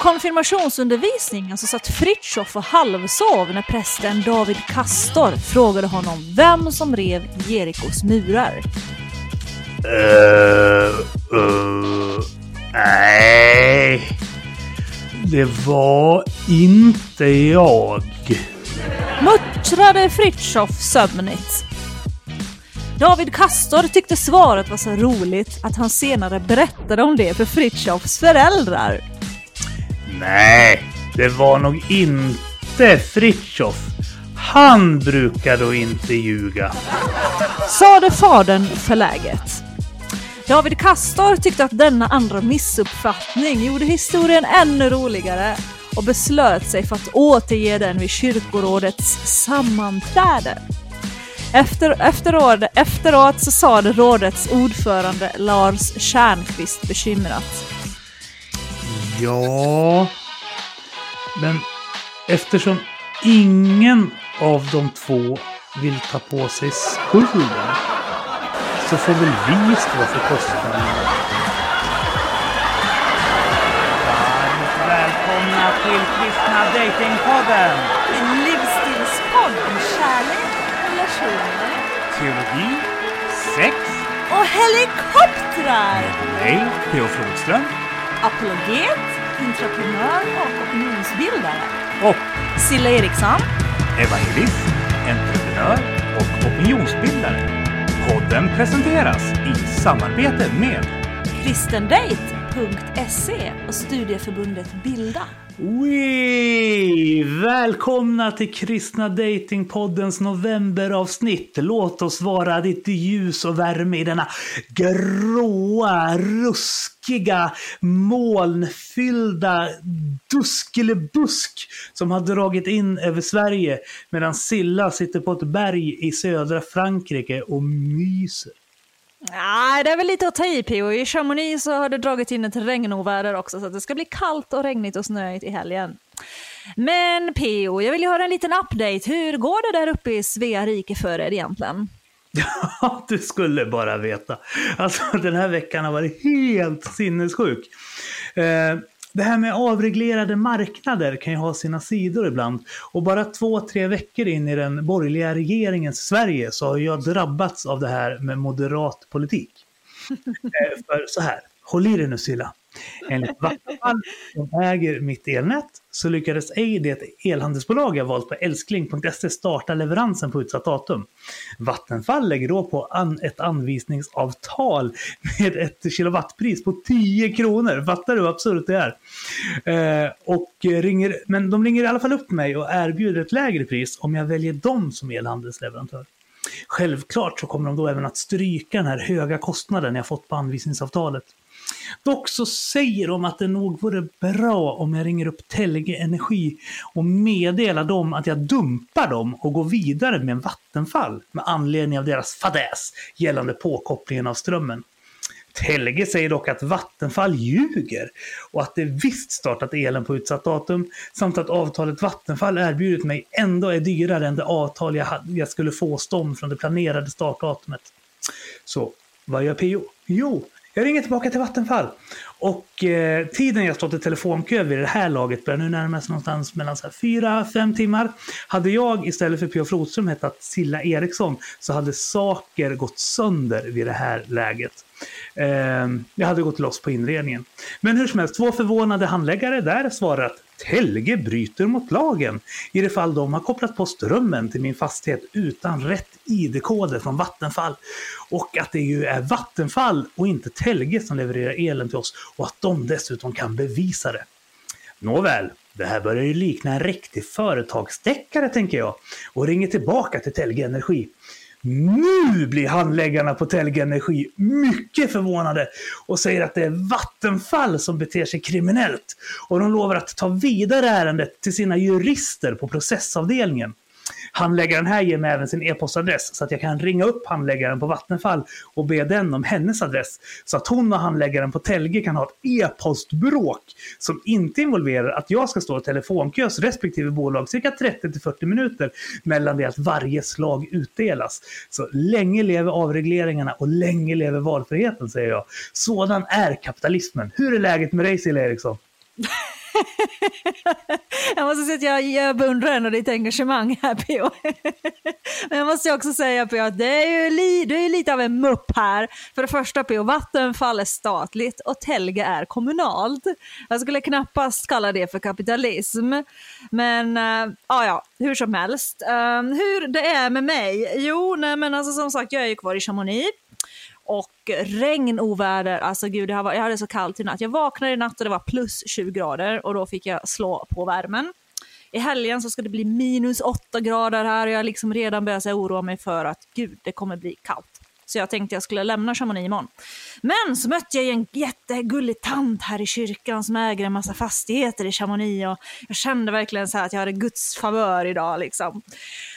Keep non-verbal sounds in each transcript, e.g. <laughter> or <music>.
konfirmationsundervisningen så satt Fritjof och halvsov när prästen David Kastor frågade honom vem som rev Jerikos murar. Uh, uh, nej, det var inte jag. Muttrade Fritjof sömnigt. David Kastor tyckte svaret var så roligt att han senare berättade om det för Fritjofs föräldrar. Nej, det var nog inte Fritjof. Han brukar då inte ljuga. Sade fadern förläget. David Kastor tyckte att denna andra missuppfattning gjorde historien ännu roligare och beslöt sig för att återge den vid kyrkorådets sammanträde. Efter, efteråt, efteråt så sade rådets ordförande Lars Tjärnqvist bekymrat. Ja, men eftersom ingen av de två vill ta på sig skulden så får väl vi stå för kostnaden. Varmt välkomna till Kristna Datingpodden! En livsstilspodd om kärlek, relationer Teologi, sex, och helikoptrar! med mig, P.O. Flodström Apologet, entreprenör och opinionsbildare. och Silla Eriksson. evangelist, entreprenör och opinionsbildare. Podden presenteras i samarbete med kristendate.se och studieförbundet Bilda. Oui! Välkomna till Kristna Datingpoddens novemberavsnitt. Låt oss vara ditt ljus och värme i denna gråa, ruskiga, molnfyllda duskelebusk som har dragit in över Sverige medan Silla sitter på ett berg i södra Frankrike och myser. Nej, det är väl lite att ta i Pio. I Chamonix så har det dragit in ett regnoväder också så att det ska bli kallt och regnigt och snöigt i helgen. Men Pio, jag vill ju höra en liten update. Hur går det där uppe i Svea rike för er egentligen? <laughs> Ja, du skulle bara veta. Alltså den här veckan har varit helt sinnessjuk. Eh, det här med avreglerade marknader kan ju ha sina sidor ibland. Och bara två, tre veckor in i den borgerliga regeringens Sverige så har jag drabbats av det här med moderat politik. <laughs> Eh, för så här, håll i dig nu Silla. Enligt Vattenfall som äger mitt elnät så lyckades ej det elhandelsbolag jag valt på älskling.se starta leveransen på utsatt datum. Vattenfall lägger då på an ett anvisningsavtal med ett kilowattpris på 10 kronor. Fattar du hur absurt det är? Eh, och ringer, men de ringer i alla fall upp mig och erbjuder ett lägre pris om jag väljer dem som elhandelsleverantör. Självklart så kommer de då även att stryka den här höga kostnaden jag fått på anvisningsavtalet. Dock så säger de att det nog vore bra om jag ringer upp Telge Energi och meddelar dem att jag dumpar dem och går vidare med en Vattenfall med anledning av deras fadäs gällande påkopplingen av strömmen. Telge säger dock att Vattenfall ljuger och att det visst startat elen på utsatt datum samt att avtalet Vattenfall erbjudit mig ändå är dyrare än det avtal jag, hade, jag skulle få hos dem från det planerade startdatumet. Så vad gör PO? Jo, jag ringer tillbaka till Vattenfall. Och eh, tiden jag stått i telefonkö vid det här laget börjar nu närma sig någonstans mellan så här, fyra, fem timmar. Hade jag istället för P.O. Flodström hetat Silla Eriksson så hade saker gått sönder vid det här läget. Eh, jag hade gått loss på inredningen. Men hur som helst, två förvånade handläggare där svarar att Telge bryter mot lagen i det fall de har kopplat på strömmen till min fastighet utan rätt ID-koder från Vattenfall. Och att det ju är Vattenfall och inte Telge som levererar elen till oss och att de dessutom kan bevisa det. Nåväl, det här börjar ju likna en riktig företagsdeckare tänker jag och ringer tillbaka till Telge Energi. Nu blir handläggarna på Telge Energi mycket förvånade och säger att det är Vattenfall som beter sig kriminellt. Och de lovar att ta vidare ärendet till sina jurister på processavdelningen. Handläggaren här ger mig även sin e-postadress så att jag kan ringa upp handläggaren på Vattenfall och be den om hennes adress. Så att hon och handläggaren på Telge kan ha ett e-postbråk som inte involverar att jag ska stå i telefonkö hos respektive bolag cirka 30-40 minuter mellan det att varje slag utdelas. Så länge lever avregleringarna och länge lever valfriheten säger jag. Sådan är kapitalismen. Hur är läget med dig Cilla Eriksson? <laughs> <laughs> jag måste säga att jag, jag beundrar ändå ditt engagemang här P.O. <laughs> Men jag måste också säga P.O. att det är ju li, du är lite av en mupp här. För det första P.O. Vattenfall är statligt och Telge är kommunalt. Jag skulle knappast kalla det för kapitalism. Men äh, ja, hur som helst. Äh, hur det är med mig? Jo, nej men alltså som sagt jag är ju kvar i Chamonix och regn, oväder. Alltså gud, jag hade så kallt i natt. Jag vaknade i natt och det var plus 20 grader och då fick jag slå på värmen. I helgen så ska det bli minus 8 grader här och jag har liksom redan börjat oroa mig för att gud, det kommer bli kallt. Så jag tänkte jag skulle lämna Chamonix imorgon. Men så mötte jag en jättegullig tant här i kyrkan som äger en massa fastigheter i Chamonix och jag kände verkligen så att jag hade Guds favör idag liksom.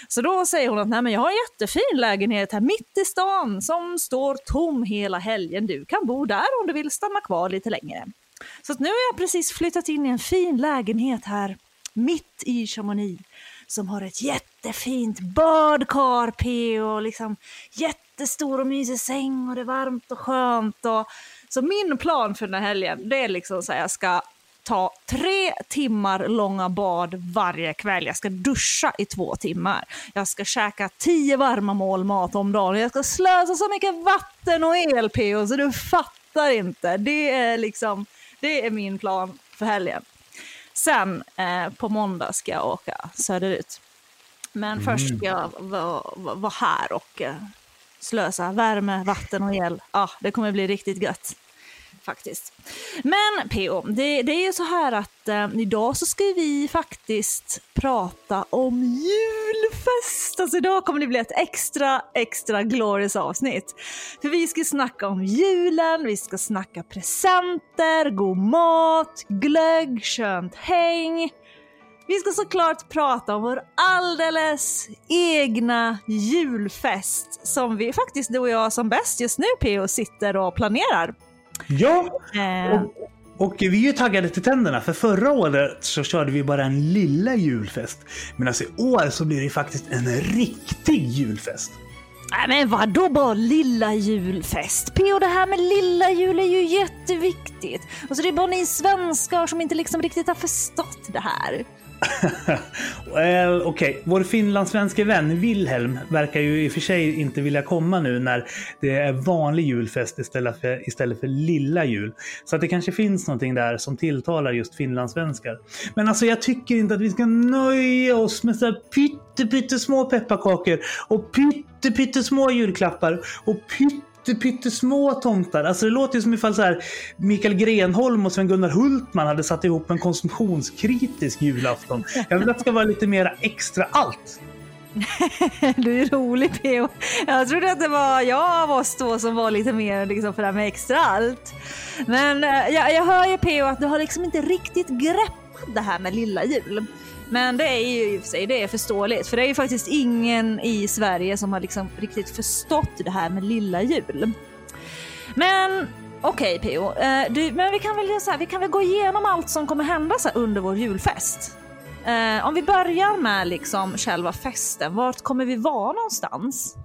Så då säger hon att Nej, men jag har en jättefin lägenhet här mitt i stan som står tom hela helgen. Du kan bo där om du vill stanna kvar lite längre. Så nu har jag precis flyttat in i en fin lägenhet här mitt i Chamonix som har ett jättefint badkar P och liksom jättestor och mysig säng och det är varmt och skönt. Och... Så min plan för den här helgen det är liksom så att jag ska ta tre timmar långa bad varje kväll. Jag ska duscha i två timmar. Jag ska käka tio varma mål mat om dagen. Jag ska slösa så mycket vatten och el PO så du fattar inte. Det är liksom, det är min plan för helgen. Sen eh, på måndag ska jag åka söderut. Men mm. först ska jag vara var här och eh, slösa värme, vatten och el. Ja, det kommer bli riktigt gött faktiskt. Men PO, det, det är ju så här att eh, idag så ska vi faktiskt prata om julfest. Alltså idag kommer det bli ett extra, extra glorious avsnitt. För vi ska snacka om julen, vi ska snacka presenter, god mat, glögg, skönt häng. Vi ska såklart prata om vår alldeles egna julfest som vi faktiskt, du och jag som bäst just nu PO sitter och planerar. Ja, eh. och, och, vi är ju taggade till tänderna för förra året så körde vi bara en lilla julfest. Men alltså i år så blir det faktiskt en riktig julfest. Nej men vadå bara lilla julfest? P.O. det här med lilla jul är ju jätteviktigt. Och så det är bara ni svenskar som inte liksom riktigt har förstått det här. <laughs> well, Okej, okay. vår finlandssvenske vän Wilhelm verkar ju i och för sig inte vilja komma nu när det är vanlig julfest istället för, istället för lilla jul. Så att det kanske finns någonting där som tilltalar just finlandssvenskar. Men alltså jag tycker inte att vi ska nöja oss med så här pytte, pyttesmå pepparkakor och pytte, pyttesmå julklappar och pytte pyttesmå tomtar. Alltså det låter ju som ifall så här Mikael Grenholm och Sven-Gunnar Hultman hade satt ihop en konsumtionskritisk julafton. Jag vill att det ska vara lite mera extra allt. <laughs> du är rolig P.O. Jag trodde att det var jag av oss två som var lite mer liksom, för det här med extra allt. Men eh, jag, jag hör ju P.O. att du har liksom inte riktigt greppat det här med lilla jul. Men det är ju i och för sig det är förståeligt, för det är ju faktiskt ingen i Sverige som har liksom riktigt förstått det här med lilla jul. Men okej okay, PO, eh, men vi kan, väl så här, vi kan väl gå igenom allt som kommer hända så under vår julfest. Eh, om vi börjar med liksom själva festen, vart kommer vi vara någonstans?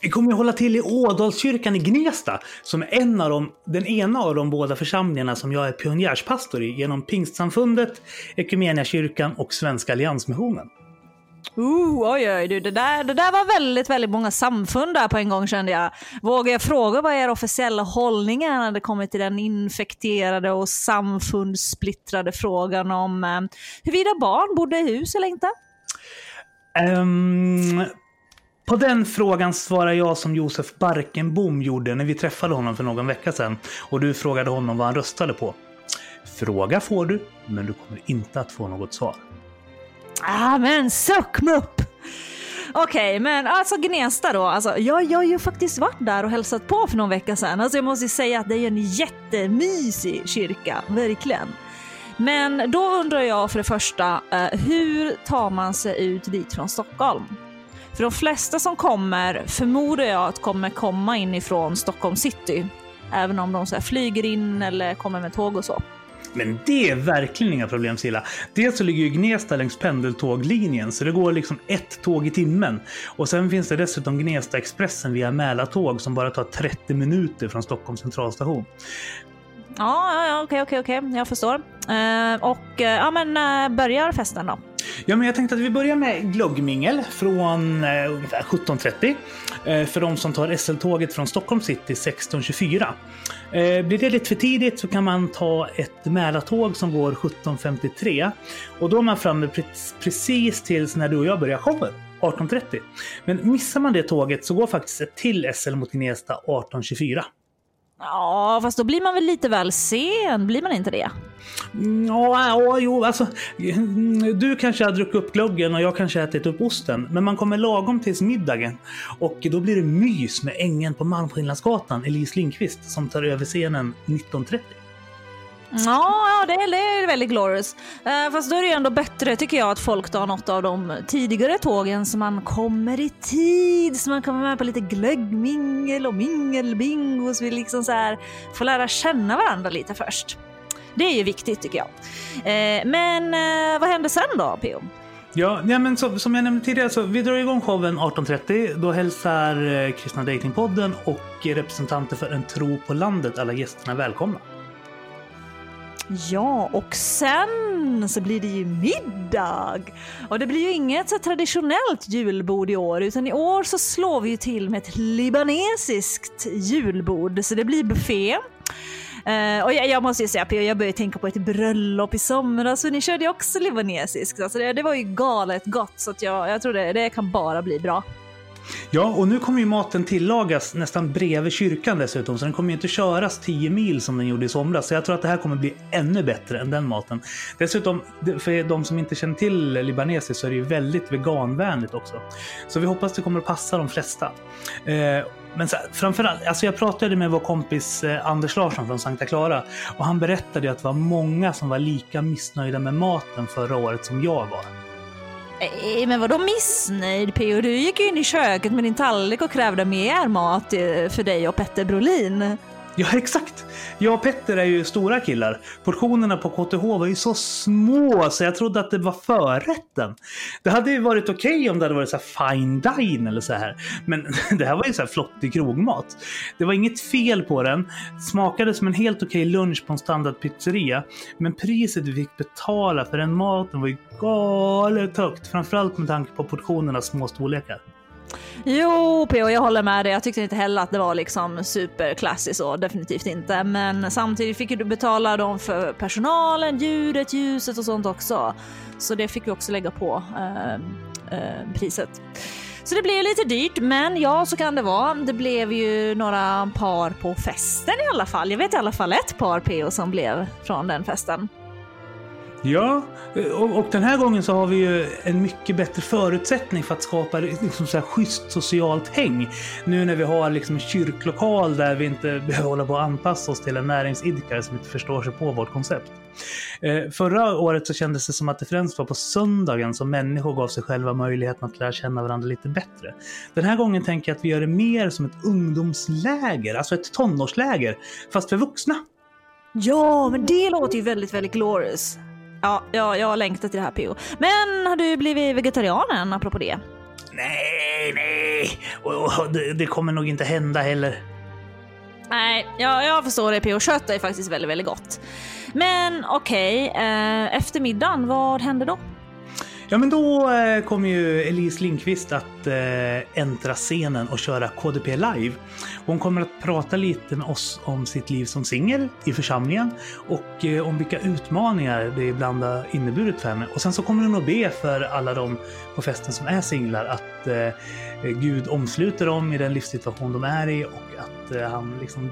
Vi kommer att hålla till i Ådalskyrkan i Gnesta, som är en av de, den ena av de båda församlingarna som jag är pionjärspastor i genom Pingstsamfundet, Ekumeniakyrkan och Svenska Alliansmissionen. Ooh, oj, oj, du, det, där, det där var väldigt, väldigt många samfund där på en gång kände jag. Vågar jag fråga vad er officiella hållning är när det kommer till den infekterade och samfundssplittrade frågan om eh, huruvida barn borde i hus eller inte? Um, på den frågan svarar jag som Josef Barkenbom gjorde när vi träffade honom för någon vecka sedan och du frågade honom vad han röstade på. Fråga får du, men du kommer inte att få något svar. Ah, men suckmupp! Okej, okay, men alltså Gnesta då. Alltså, jag, jag har ju faktiskt varit där och hälsat på för någon vecka sedan. Alltså, jag måste säga att det är en jättemysig kyrka, verkligen. Men då undrar jag för det första, eh, hur tar man sig ut dit från Stockholm? För de flesta som kommer förmodar jag att kommer komma inifrån Stockholm city. Även om de så flyger in eller kommer med tåg och så. Men det är verkligen inga problem Silla. Dels så ligger ju Gnesta längs pendeltåglinjen så det går liksom ett tåg i timmen. Och sen finns det dessutom Gnesta Expressen via Mälartåg som bara tar 30 minuter från Stockholms centralstation. Ja, ja, okej, okej, okej. Jag förstår. Eh, och eh, ja, men eh, börjar festen då? Ja, men jag tänkte att vi börjar med glöggmingel från eh, ungefär 17.30. Eh, för de som tar SL-tåget från Stockholm city 16.24. Eh, blir det lite för tidigt så kan man ta ett Mälartåg som går 17.53. Och då är man framme pre- precis tills när du och jag börjar showen. 18.30. Men missar man det tåget så går faktiskt ett till SL mot Gnesta 18.24. Ja, fast då blir man väl lite väl sen, blir man inte det? Ja, ja, jo, alltså. Du kanske har druckit upp glöggen och jag kanske har ätit upp osten. Men man kommer lagom tills middagen. Och då blir det mys med ängen på Malmskillnadsgatan, Elise Lindqvist, som tar över scenen 19.30. Ja, det, är- det är väldigt glorious. Eh, fast då är det ju ändå bättre tycker jag att folk tar något av de tidigare tågen så man kommer i tid, så man kommer med på lite glöggmingel och mingelbingo så vi liksom så här får lära känna varandra lite först. Det är ju viktigt tycker jag. Eh, men eh, vad händer sen då, P.O.? Ja, ja men så, som jag nämnde tidigare, så vi drar igång showen 18.30. Då hälsar eh, Kristna Datingpodden och representanter för En tro på landet alla gästerna välkomna. Ja, och sen så blir det ju middag. Och det blir ju inget så traditionellt julbord i år, utan i år så slår vi ju till med ett libanesiskt julbord. Så det blir buffé. Uh, och jag, jag måste ju säga, jag började tänka på ett bröllop i somras, och ni körde ju också libanesiskt. Alltså det, det var ju galet gott, så att jag, jag tror det, det kan bara bli bra. Ja, och nu kommer ju maten tillagas nästan bredvid kyrkan dessutom, så den kommer ju inte köras 10 mil som den gjorde i somras. Så jag tror att det här kommer bli ännu bättre än den maten. Dessutom, för de som inte känner till libanesiskt så är det ju väldigt veganvänligt också. Så vi hoppas det kommer att passa de flesta. Eh, men så, här, framförallt, alltså jag pratade med vår kompis eh, Anders Larsson från Sankta Clara och han berättade att det var många som var lika missnöjda med maten förra året som jag var. Nej, Men vadå missnöjd P.O.? Du gick ju in i köket med din tallrik och krävde mer mat eh, för dig och Petter Brolin. Ja, <laughs> exakt! Jag och Petter är ju stora killar. Portionerna på KTH var ju så små så jag trodde att det var förrätten. Det hade ju varit okej om det hade varit så här fine dine eller så här. Men <laughs> det här var ju så här flottig krogmat. Det var inget fel på den. Smakade som en helt okej lunch på en standardpizzeria. Men priset vi fick betala för den maten var ju galet högt. Framförallt med tanke på portionernas små storlekar. Jo, P.O. jag håller med dig. Jag tyckte inte heller att det var liksom superklassiskt så, definitivt inte. Men samtidigt fick ju du betala dem för personalen, ljudet, ljuset och sånt också. Så det fick vi också lägga på eh, eh, priset. Så det blev lite dyrt, men ja, så kan det vara. Det blev ju några par på festen i alla fall. Jag vet i alla fall ett par P.O. som blev från den festen. Ja, och, och den här gången så har vi ju en mycket bättre förutsättning för att skapa liksom så här schysst socialt häng. Nu när vi har liksom en kyrklokal där vi inte behöver hålla på att anpassa oss till en näringsidkare som inte förstår sig på vårt koncept. Eh, förra året så kändes det som att det främst var på söndagen som människor gav sig själva möjligheten att lära känna varandra lite bättre. Den här gången tänker jag att vi gör det mer som ett ungdomsläger, alltså ett tonårsläger, fast för vuxna. Ja, men det låter ju väldigt, väldigt glorious. Ja, ja jag har längtat till det här P.O. Men har du blivit vegetarian än, apropå det? Nej, nej, och, det, det kommer nog inte hända heller. Nej, ja, jag förstår det P.O. Kött är faktiskt väldigt, väldigt gott. Men okej, eh, efter middagen, vad hände då? Ja, men då eh, kommer ju Elise Lindqvist att eh, äntra scenen och köra KDP live. Hon kommer att prata lite med oss om sitt liv som singel i församlingen och eh, om vilka utmaningar det ibland har inneburit för henne. Och sen så kommer hon att be för alla de på festen som är singlar att Gud omsluter dem i den livssituation de är i och att han liksom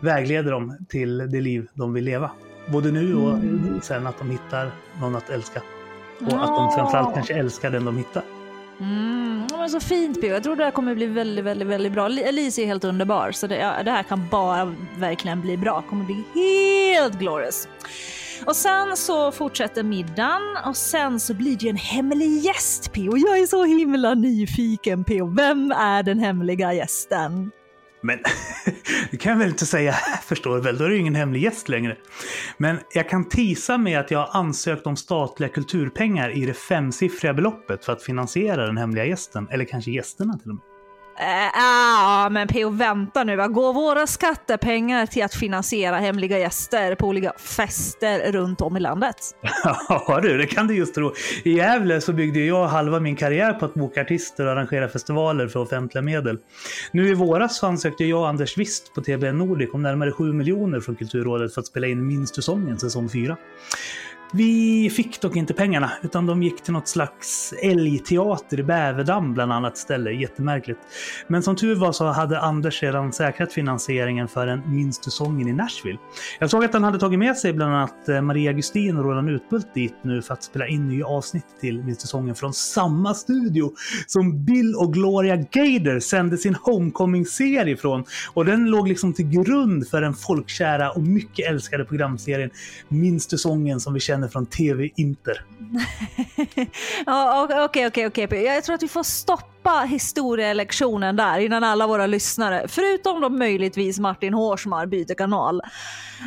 vägleder dem till det liv de vill leva. Både nu och sen att de hittar någon att älska. Och att de framförallt kanske älskar den de hittar. Mm, men så fint P.O. Jag tror det här kommer bli väldigt, väldigt, väldigt bra. Li- Elise är helt underbar, så det, ja, det här kan bara verkligen bli bra. kommer bli helt glorious. Och sen så fortsätter middagen och sen så blir det ju en hemlig gäst P.O. Jag är så himla nyfiken P.O. Vem är den hemliga gästen? Men <laughs> det kan jag väl inte säga här förstår du väl, då är det ju ingen hemlig gäst längre. Men jag kan tisa med att jag har ansökt om statliga kulturpengar i det femsiffriga beloppet för att finansiera den hemliga gästen, eller kanske gästerna till och med. Äh, men PO vänta nu, va? går våra skattepengar till att finansiera hemliga gäster på olika fester runt om i landet? <laughs> Ja du, det kan du just tro. I Gävle så byggde jag halva min karriär på att boka artister och arrangera festivaler för offentliga medel. Nu i våras så ansökte jag och Anders Wist på TBN Nordic om närmare 7 miljoner från Kulturrådet för att spela in Minst du sången säsong 4. Vi fick dock inte pengarna, utan de gick till något slags älgteater i Bäverdamm bland annat ställe. Jättemärkligt. Men som tur var så hade Anders redan säkrat finansieringen för en Minns du sången i Nashville. Jag såg att han hade tagit med sig bland annat eh, Maria Gustin och Roland Utbult dit nu för att spela in nya avsnitt till Minns du sången från samma studio som Bill och Gloria Gader sände sin Homecoming-serie från. Och den låg liksom till grund för den folkkära och mycket älskade programserien Minns du sången som vi känner från TV Inter. <laughs> Okej, okej, okej. Jag tror att vi får stoppa historielektionen där innan alla våra lyssnare, förutom då möjligtvis Martin Hårsmar, byter kanal.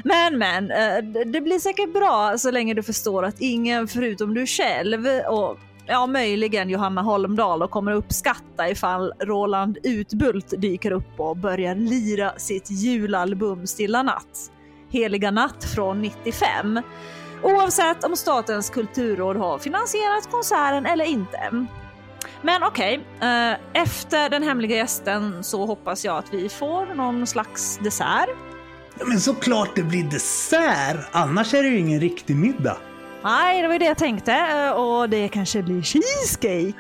Men, men, eh, det blir säkert bra så länge du förstår att ingen förutom du själv och ja, möjligen Johanna Holmdahl och kommer uppskatta ifall Roland Utbult dyker upp och börjar lira sitt julalbum Stilla natt. Heliga natt från 95. Oavsett om Statens kulturråd har finansierat konserten eller inte. Men okej, okay, efter den hemliga gästen så hoppas jag att vi får någon slags dessert. Ja, men såklart det blir dessert! Annars är det ju ingen riktig middag. Nej, det var ju det jag tänkte. Eh, och det kanske blir cheesecake.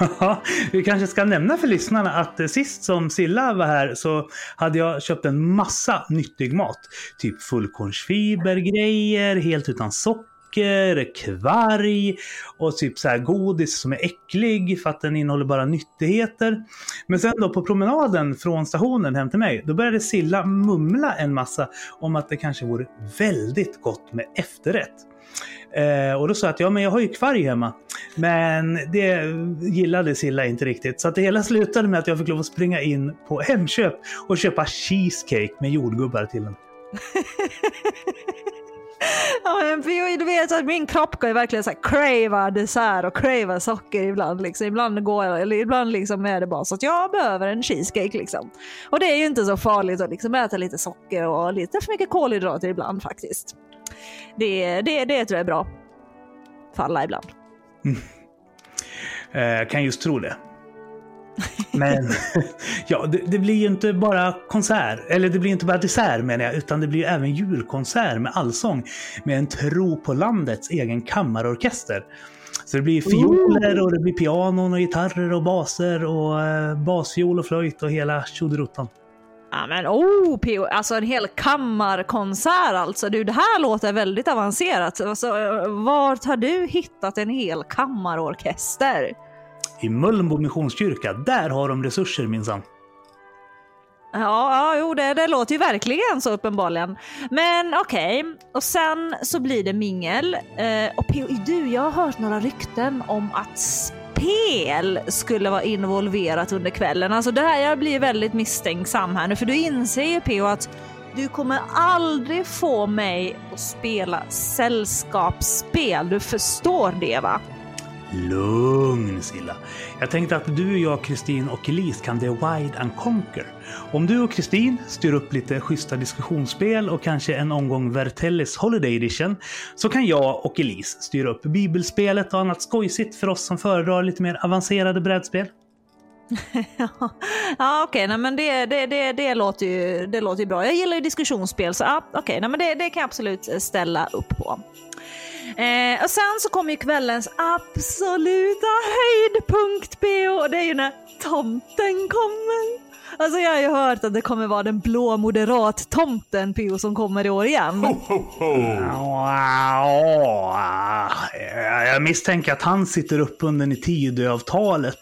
<laughs> vi kanske ska nämna för lyssnarna att eh, sist som Silla var här så hade jag köpt en massa nyttig mat. Typ fullkornsfibergrejer, helt utan socker, kvarg och typ så här godis som är äcklig för att den innehåller bara nyttigheter. Men sen då på promenaden från stationen hem till mig, då började Silla mumla en massa om att det kanske vore väldigt gott med efterrätt. Eh, och då sa jag att ja, men jag har ju kvarg hemma. Men det gillade Silla inte riktigt. Så att det hela slutade med att jag fick lov att springa in på Hemköp och köpa cheesecake med jordgubbar till den. <laughs> Ja, men du vet att min kropp går ju verkligen så här crava dessert och crava socker ibland. Liksom. Ibland, går, eller ibland liksom är det bara så att jag behöver en cheesecake. Liksom. Och det är ju inte så farligt att liksom äta lite socker och lite för mycket kolhydrater ibland faktiskt. Det, det, det tror jag är bra. För alla ibland. Mm. Eh, jag kan just tro det. Men <laughs> ja, det, det, blir ju inte bara konsert, eller det blir inte bara dessert menar jag, utan det blir även julkonsert med allsång med en tro på landets egen kammarorkester. Så det blir fioler och det blir pianon och gitarrer och baser och eh, basfiol och flöjt och hela tjoderuttan. Ja men oh, PO, alltså en hel kammarkonsert alltså. Du, det här låter väldigt avancerat. Alltså, vart har du hittat en hel kammarorkester? I Mölnbo missionskyrka, där har de resurser minsann. Ja, ja, jo, det, det låter ju verkligen så uppenbarligen. Men okej, okay. och sen så blir det mingel. Eh, och PO, du, jag har hört några rykten om att spel skulle vara involverat under kvällen. Alltså det här, jag blir väldigt misstänksam här nu för du inser ju PO att du kommer aldrig få mig att spela sällskapsspel. Du förstår det va? Lugn Silla. Jag tänkte att du, jag, Kristin och Elise kan det wide and conquer. Om du och Kristin styr upp lite schyssta diskussionsspel och kanske en omgång Vertellis Holiday Edition så kan jag och Elise styra upp bibelspelet och annat skojsigt för oss som föredrar lite mer avancerade brädspel. <laughs> ja, okej, okay, men det, det, det, det, låter ju, det låter ju bra. Jag gillar ju diskussionsspel, så ja, okej, okay, men det, det kan jag absolut ställa upp på. Eh, och sen så kommer ju kvällens absoluta höjdpunkt PO och det är ju när tomten kommer. Alltså jag har ju hört att det kommer vara den blå moderat-tomten PO som kommer i år igen. Ho, ho, ho. Jag misstänker att han sitter uppbunden i Tidöavtalet.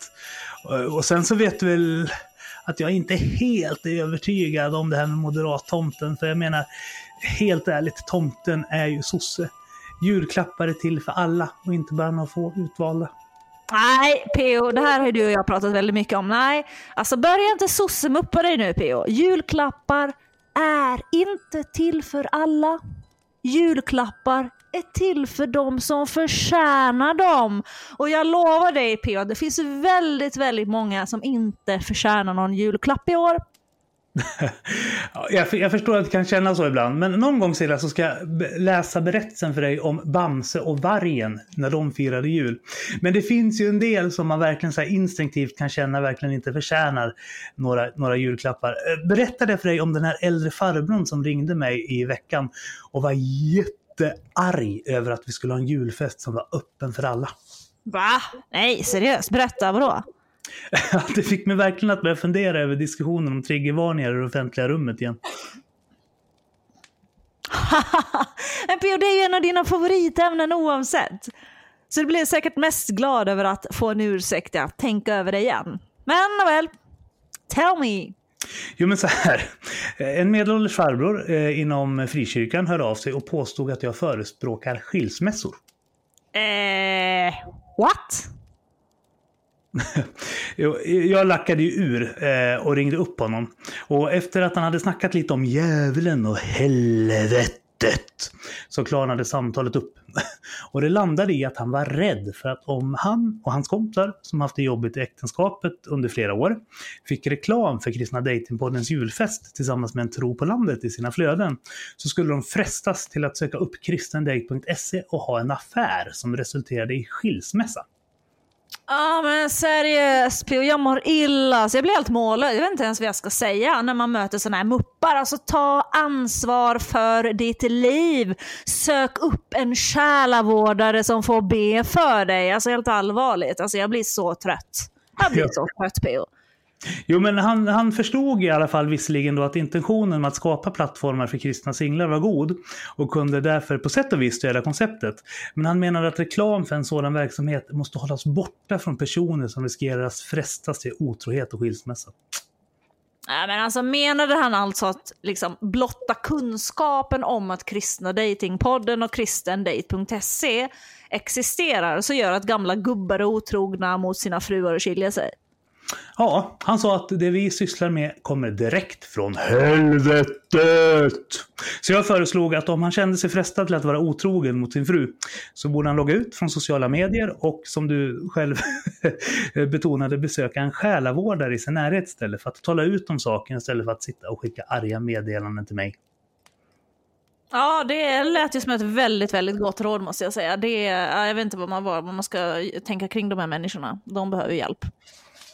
Och sen så vet du väl att jag inte är helt övertygad om det här med moderat-tomten. För jag menar, helt ärligt, tomten är ju sosse julklappar är till för alla och inte bara några få utvalda. Nej, PO, det här har du och jag pratat väldigt mycket om. Nej, alltså börja inte sossemuppa dig nu PO. Julklappar är inte till för alla. Julklappar är till för dem som förtjänar dem. Och jag lovar dig P.O. det finns väldigt, väldigt många som inte förtjänar någon julklapp i år. <laughs> jag, jag, förstår att det kan kännas så ibland, men någon gång Silla så ska jag läsa berättelsen för dig om Bamse och vargen när de firade jul. Men det finns ju en del som man verkligen så instinktivt kan känna verkligen inte förtjänar några, några julklappar. Eh, Berättade jag för dig om den här äldre farbrorn som ringde mig i veckan och var jättearg över att vi skulle ha en julfest som var öppen för alla. Va? Nej, seriöst? Berätta, vadå? <laughs> det fick mig verkligen att börja fundera över diskussionen om triggervarningar i det offentliga rummet igen. <laughs> Men Pio, det är ju en av dina favoritämnen oavsett. Så du blir säkert mest glad över att få en ursäkt att tänka över det igen. Men väl, tell me. Jo men så här. En medelålders farbror eh, inom frikyrkan hör av sig och påstod att jag förespråkar skilsmässor. Eh, what? <laughs> jag lackade ju ur eh, och ringde upp honom. Och efter att han hade snackat lite om djävulen och helvetet så klarnade samtalet upp. <laughs> Och det landade i att han var rädd för att om han och hans kompisar, som haft det jobbigt i äktenskapet under flera år, fick reklam för Kristna Datingpoddens julfest tillsammans med en tro på landet i sina flöden, så skulle de frestas till att söka upp kristendate.se och ha en affär som resulterade i skilsmässa. Ja ah, men seriöst P.O. jag mår illa. Så jag blir helt mållös. Jag vet inte ens vad jag ska säga när man möter sådana här muppar. Alltså ta ansvar för ditt liv. Sök upp en själavårdare som får be för dig. Alltså helt allvarligt. Alltså jag blir så trött. Jag blir så trött P.O. Jo, men han, han förstod i alla fall visserligen då att intentionen med att skapa plattformar för kristna singlar var god och kunde därför på sätt och vis stödja konceptet. Men han menade att reklam för en sådan verksamhet måste hållas borta från personer som riskerar att frestas till otrohet och skilsmässa. Nej, men alltså menade han alltså att liksom blotta kunskapen om att kristna datingpodden och kristendate.se existerar så gör att gamla gubbar är otrogna mot sina fruar och skiljer sig? Ja, han sa att det vi sysslar med kommer direkt från helvetet. Så jag föreslog att om han kände sig frestad till att vara otrogen mot sin fru så borde han logga ut från sociala medier och som du själv <laughs> betonade besöka en själavårdare i sin närhet istället för att tala ut om saken istället för att sitta och skicka arga meddelanden till mig. Ja, det lät ju som ett väldigt, väldigt gott råd måste jag säga. Det, jag vet inte vad man, vad man ska tänka kring de här människorna. De behöver hjälp.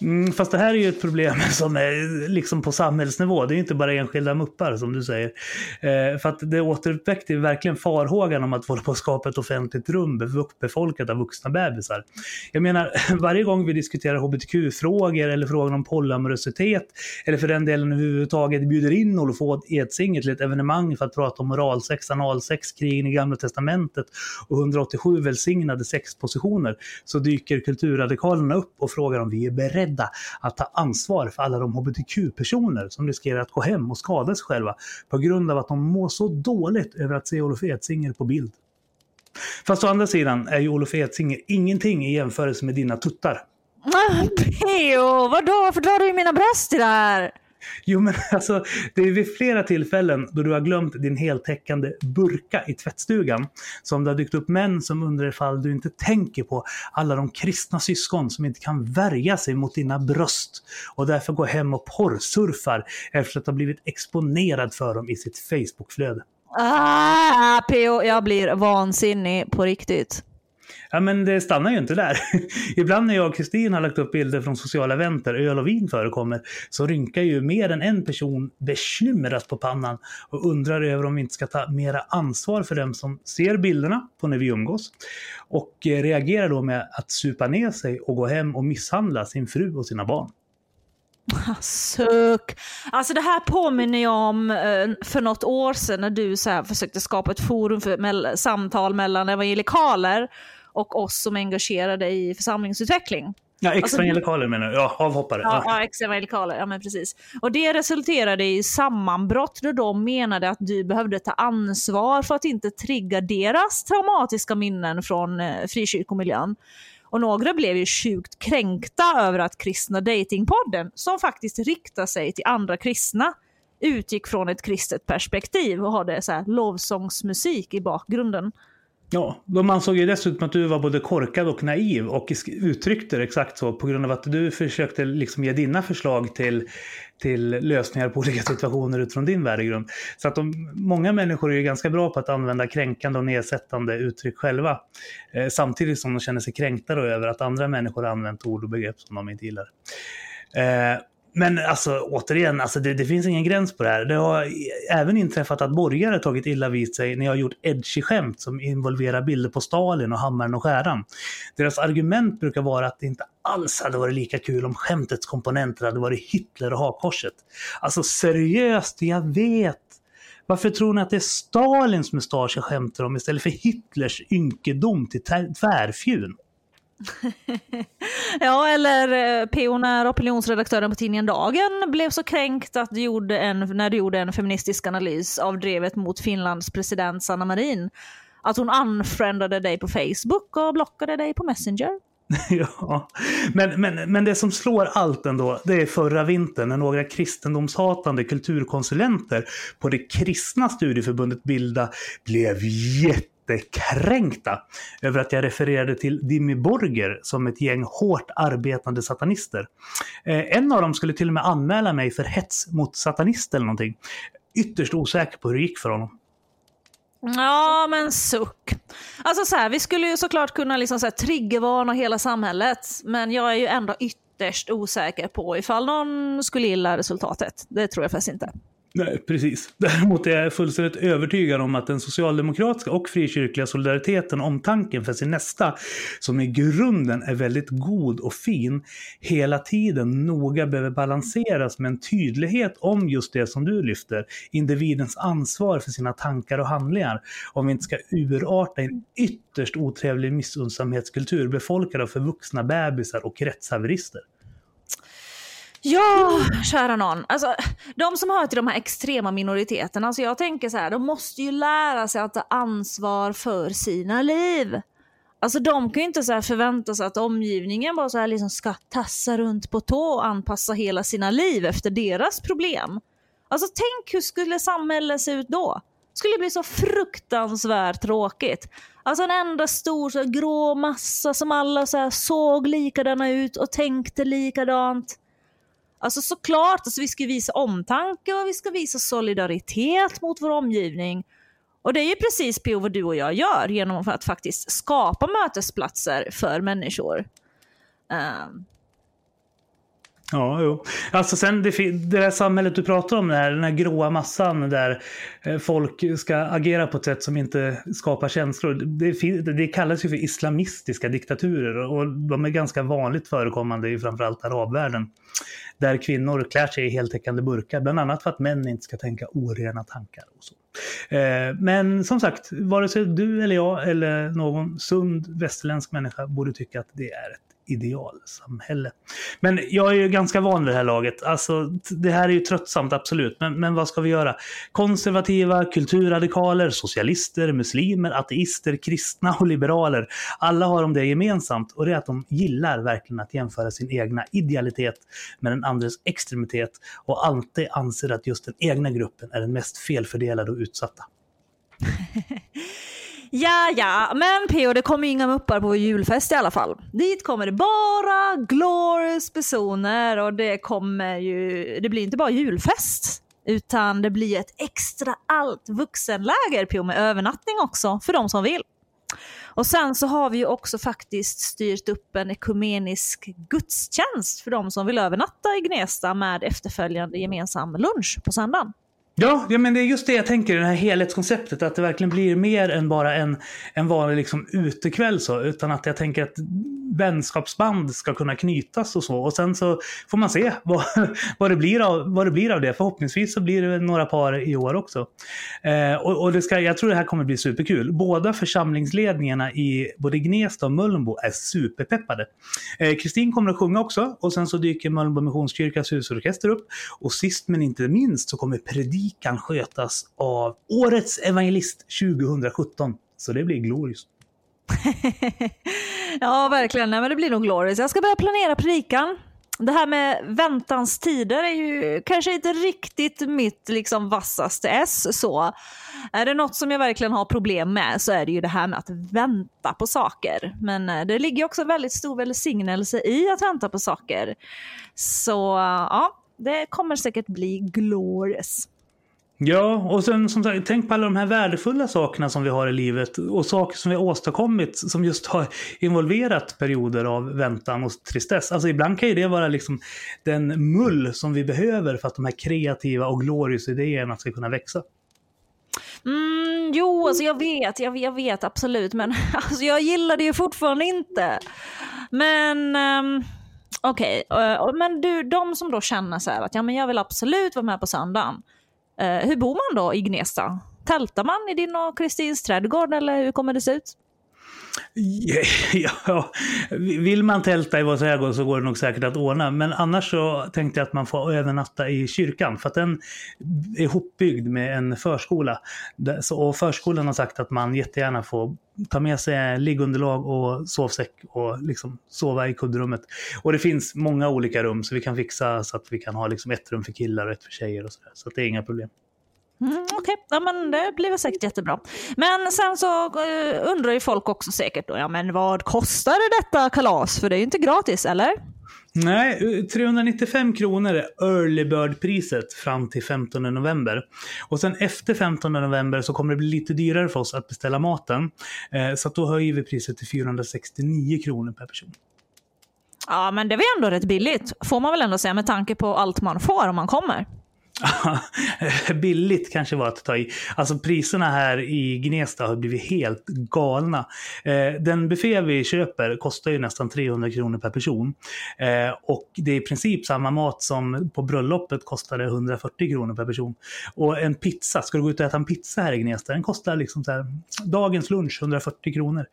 Mm, fast det här är ju ett problem <laughs> som är liksom på samhällsnivå. Det är inte bara enskilda muppar som du säger. Eh, för att det återuppväckte verkligen farhågan om att hålla på att skapa ett offentligt rum befolkat av vuxna bebisar. Jag menar, <laughs> varje gång vi diskuterar hbtq-frågor eller frågan om polyamorositet eller för den delen överhuvudtaget bjuder in Olof Edsinger till ett evenemang för att prata om moralsex, analsex, krigen i Gamla Testamentet och 187 välsignade sexpositioner så dyker kulturradikalerna upp och frågar om vi är beredda beredda att ta ansvar för alla de hbtq-personer som riskerar att gå hem och skada sig själva på grund av att de mår så dåligt över att se Olof Edsinger på bild. Fast å andra sidan är ju Olof Edsinger ingenting i jämförelse med dina tuttar. Ah, P.O. Vadå? Varför drar du i mina bröst i det här? Jo, men <laughs> alltså, det är vid flera tillfällen då du har glömt din heltäckande burka i tvättstugan som det har dykt upp män som undrar ifall du inte tänker på alla de kristna syskon som inte kan värja sig mot dina bröst och därför går hem och porrsurfar efter att ha blivit exponerad för dem i sitt Facebookflöde. Ah, P.O. Jag blir vansinnig på riktigt. Ja, men det stannar ju inte där. <laughs> Ibland när jag och Kristin har lagt upp bilder från sociala event där öl och vin förekommer så rynkar ju mer än en person bekymrat på pannan och undrar över om vi inte ska ta mera ansvar för dem som ser bilderna på när vi umgås och eh, reagerar då med att supa ner sig och gå hem och misshandla sin fru och sina barn. Ah, suck. Alltså det här påminner jag om eh, för något år sedan när du så försökte skapa ett forum för samtal mellan evangelikaler och oss som är engagerade i församlingsutveckling. Ja, alltså, menar du? Ja, avhoppare. Ja, ja evangelikaler. Ja, men precis. Och det resulterade i sammanbrott då de menade att du behövde ta ansvar för att inte trigga deras traumatiska minnen från eh, frikyrkomiljön. Och några blev ju sjukt kränkta över att Kristna Datingpodden, som faktiskt riktar sig till andra kristna, utgick från ett kristet perspektiv och hade så här lovsångsmusik i bakgrunden. Ja, de ansåg ju dessutom att du var både korkad och naiv och uttryckte det exakt så på grund av att du försökte liksom ge dina förslag till, till lösningar på olika <laughs> situationer utifrån din värdegrund. Så att de, många människor är ju ganska bra på att använda kränkande och nedsättande uttryck själva. Eh, samtidigt som de känner sig kränkta över att andra människor har använt ord och begrepp som de inte gillar. Eh, men alltså återigen, alltså det, det, finns ingen gräns på det här. Det har även inträffat att borgare tagit illa vid sig när jag har gjort edgy skämt som involverar bilder på Stalin och hammaren och skäran. Deras argument brukar vara att det inte alls hade varit lika kul om skämtets komponenter hade varit Hitler och hakkorset. Alltså seriöst, jag vet. Varför tror ni att det är Stalins mustasch jag skämtar om istället för Hitlers ynkedom till tvärfjun? <laughs> ja, eller eh, PO när opinionsredaktören på tidningen Dagen blev så kränkt att du gjorde en, när du gjorde en feministisk analys av drevet mot Finlands president Sanna Marin. Att hon unfriendade dig på Facebook och blockade dig på Messenger. <laughs> ja, men, men, men det som slår allt ändå, det är förra vintern när några kristendomshatande kulturkonsulenter på det kristna studieförbundet Bilda blev jätte jättekränkta över att jag refererade till Dimmy Borger som ett gäng hårt arbetande satanister. Eh, en av dem skulle till och med anmäla mig för hets mot satanister eller någonting. Ytterst osäker på hur det gick för honom. Ja, men suck. Alltså så här, vi skulle ju såklart kunna liksom så här, triggervarna hela samhället, men jag är ju ändå ytterst osäker på ifall någon skulle gilla resultatet. Det tror jag faktiskt inte. Nej, precis. Däremot är jag fullständigt övertygad om att den socialdemokratiska och frikyrkliga solidariteten, omtanken för sin nästa, som i grunden är väldigt god och fin, hela tiden noga behöver balanseras med en tydlighet om just det som du lyfter, individens ansvar för sina tankar och handlingar, om vi inte ska urarta i en ytterst otrevlig missunnsamhetskultur befolkad av förvuxna bebisar och rättshaverister. Ja, kära någon. Alltså, de som hör till de här extrema minoriteterna, alltså jag tänker så här, de måste ju lära sig att ta ansvar för sina liv. Alltså de kan ju inte så förvänta sig att omgivningen bara så här liksom ska tassa runt på tå och anpassa hela sina liv efter deras problem. Alltså tänk hur skulle samhället se ut då? skulle det bli så fruktansvärt tråkigt. Alltså en enda stor så grå massa som alla så såg likadana ut och tänkte likadant. Alltså såklart, alltså vi ska visa omtanke och vi ska visa solidaritet mot vår omgivning. Och det är ju precis på vad du och jag gör genom att faktiskt skapa mötesplatser för människor. Um, Ja, jo. Alltså sen det, det där samhället du pratar om, den här, den här gråa massan där eh, folk ska agera på ett sätt som inte skapar känslor. Det, det kallas ju för islamistiska diktaturer och de är ganska vanligt förekommande i framförallt arabvärlden. Där kvinnor klär sig i heltäckande burkar, bland annat för att män inte ska tänka orena tankar. Och så. Eh, men som sagt, vare sig du eller jag eller någon sund västerländsk människa borde tycka att det är ett idealsamhälle. Men jag är ju ganska van vid det här laget. Alltså, det här är ju tröttsamt, absolut. Men, men vad ska vi göra? Konservativa, kulturradikaler, socialister, muslimer, ateister, kristna och liberaler. Alla har de det gemensamt och det är att de gillar verkligen att jämföra sin egna idealitet med den andres extremitet och alltid anser att just den egna gruppen är den mest felfördelade och utsatta. <laughs> Ja, ja, men P.O. det kommer inga muppar på julfest i alla fall. Dit kommer det bara glorious personer och det kommer ju, det blir inte bara julfest. Utan det blir ett extra allt vuxenläger P.O. med övernattning också för de som vill. Och sen så har vi ju också faktiskt styrt upp en ekumenisk gudstjänst för de som vill övernatta i Gnesta med efterföljande gemensam lunch på söndagen. Ja, ja, men det är just det jag tänker, det här helhetskonceptet. Att det verkligen blir mer än bara en, en vanlig liksom, utekväll. Så, utan att jag tänker att vänskapsband ska kunna knytas och så. Och sen så får man se <laughs> vad, vad, det, blir av, vad det blir av det. Förhoppningsvis så blir det några par i år också. Eh, och, och det ska, jag tror det här kommer bli superkul. Båda församlingsledningarna i både Gnesta och Mölnbo är superpeppade. Eh, Kristin eh, kommer att sjunga också och sen så dyker Mölnbo Missionskyrkas husorkester upp. Och sist men inte minst så kommer predikan kan skötas av Årets Evangelist 2017. Så det blir glorious. <laughs> ja, verkligen. Nej, men det blir nog glorious. Jag ska börja planera predikan. det här med väntans tider är ju kanske inte riktigt mitt liksom vassaste S. Så. Är det något som jag verkligen har problem med så är det ju det här med att vänta på saker. Men eh, det ligger också väldigt stor välsignelse i att vänta på saker. Så ja, det kommer säkert bli glorious. Ja, och sen som sagt, tänk på alla de här värdefulla sakerna som vi har i livet och saker som vi har åstadkommit som just har involverat perioder av väntan och tristess. Alltså ibland kan ju det vara liksom den mull som vi behöver för att de här kreativa och glorious idéerna ska kunna växa. Mm, jo, alltså jag vet, jag, jag vet absolut, men <laughs> alltså jag gillar det ju fortfarande inte. Men um, okej, okay. men du, de som då känner så här att ja, men jag vill absolut vara med på söndagen. Eh, hur bor man då i Gnesta? Tältar man i din och Kristins trädgård eller hur kommer det se ut? <laughs> Ja, vill man tälta i vår trädgård så går det nog säkert att ordna. Men annars så tänkte jag att man får övernatta i kyrkan. För att den är ihopbyggd med en förskola. Och förskolan har sagt att man jättegärna får ta med sig liggunderlag och sovsäck och liksom sova i kuddrummet. Och det finns många olika rum så vi kan fixa så att vi kan ha liksom ett rum för killar och ett för tjejer. och Så, där. så det är inga problem. Mm, Okej, okay. ja, men det blir väl säkert jättebra. Men sen så uh, undrar ju folk också säkert då, ja men vad kostar detta kalas? För det är ju inte gratis, eller? Nej, 395 kronor är early bird-priset fram till 15 november. Och sen efter 15 november så kommer det bli lite dyrare för oss att beställa maten. Eh, så då höjer vi priset till 469 kronor per person. Ja, men det var ändå rätt billigt, får man väl ändå säga med tanke på allt man får om man kommer. <laughs> Billigt kanske var att ta i. Alltså priserna här i Gnesta har blivit helt galna. Eh, den buffé vi köper kostar ju nästan 300 kronor per person. Eh, och det är i princip samma mat som på bröllopet kostade 140 kronor per person. Och en pizza, ska du gå ut och äta en pizza här i Gnesta, den kostar liksom så här, dagens lunch 140 kronor.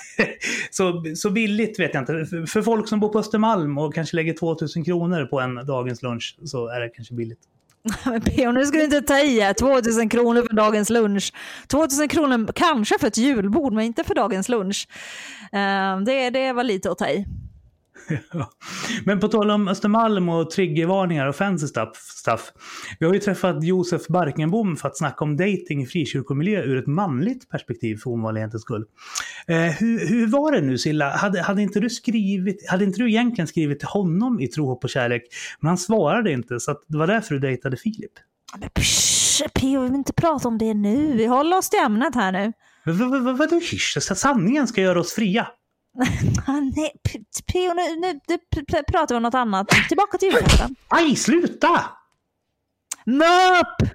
<laughs> så, så billigt vet jag inte. För folk som bor på Östermalm och kanske lägger 2000 kronor på en dagens lunch så är det kanske billigt. Men P.O. nu ska du inte ta i 2000 kronor för dagens lunch. 2000 kronor kanske för ett julbord, men inte för dagens lunch. Ehm, det, det var lite att ta i. <laughs> Men på tal om Östermalm och triggervarningar och fancy stuff, Vi har ju träffat Josef Barkenbom för att snacka om dating i frikyrkomiljö ur ett manligt perspektiv för ovanlighetens skull. Eh, hur, hur var det nu Silla? Hade, hade, inte du skrivit, hade inte du egentligen skrivit till honom i Tro, hopp och kärlek? Men han svarade inte så det var därför du dejtade Filip. Men psch, P.O. vi vill inte prata om det nu. Vi håller oss till ämnet här nu. Vadå hysch? Sanningen ska göra oss fria. <laughs> Nej, P.O. nu, nu, nu pratar vi om något annat. Tillbaka till julafton. Aj, sluta! Möp!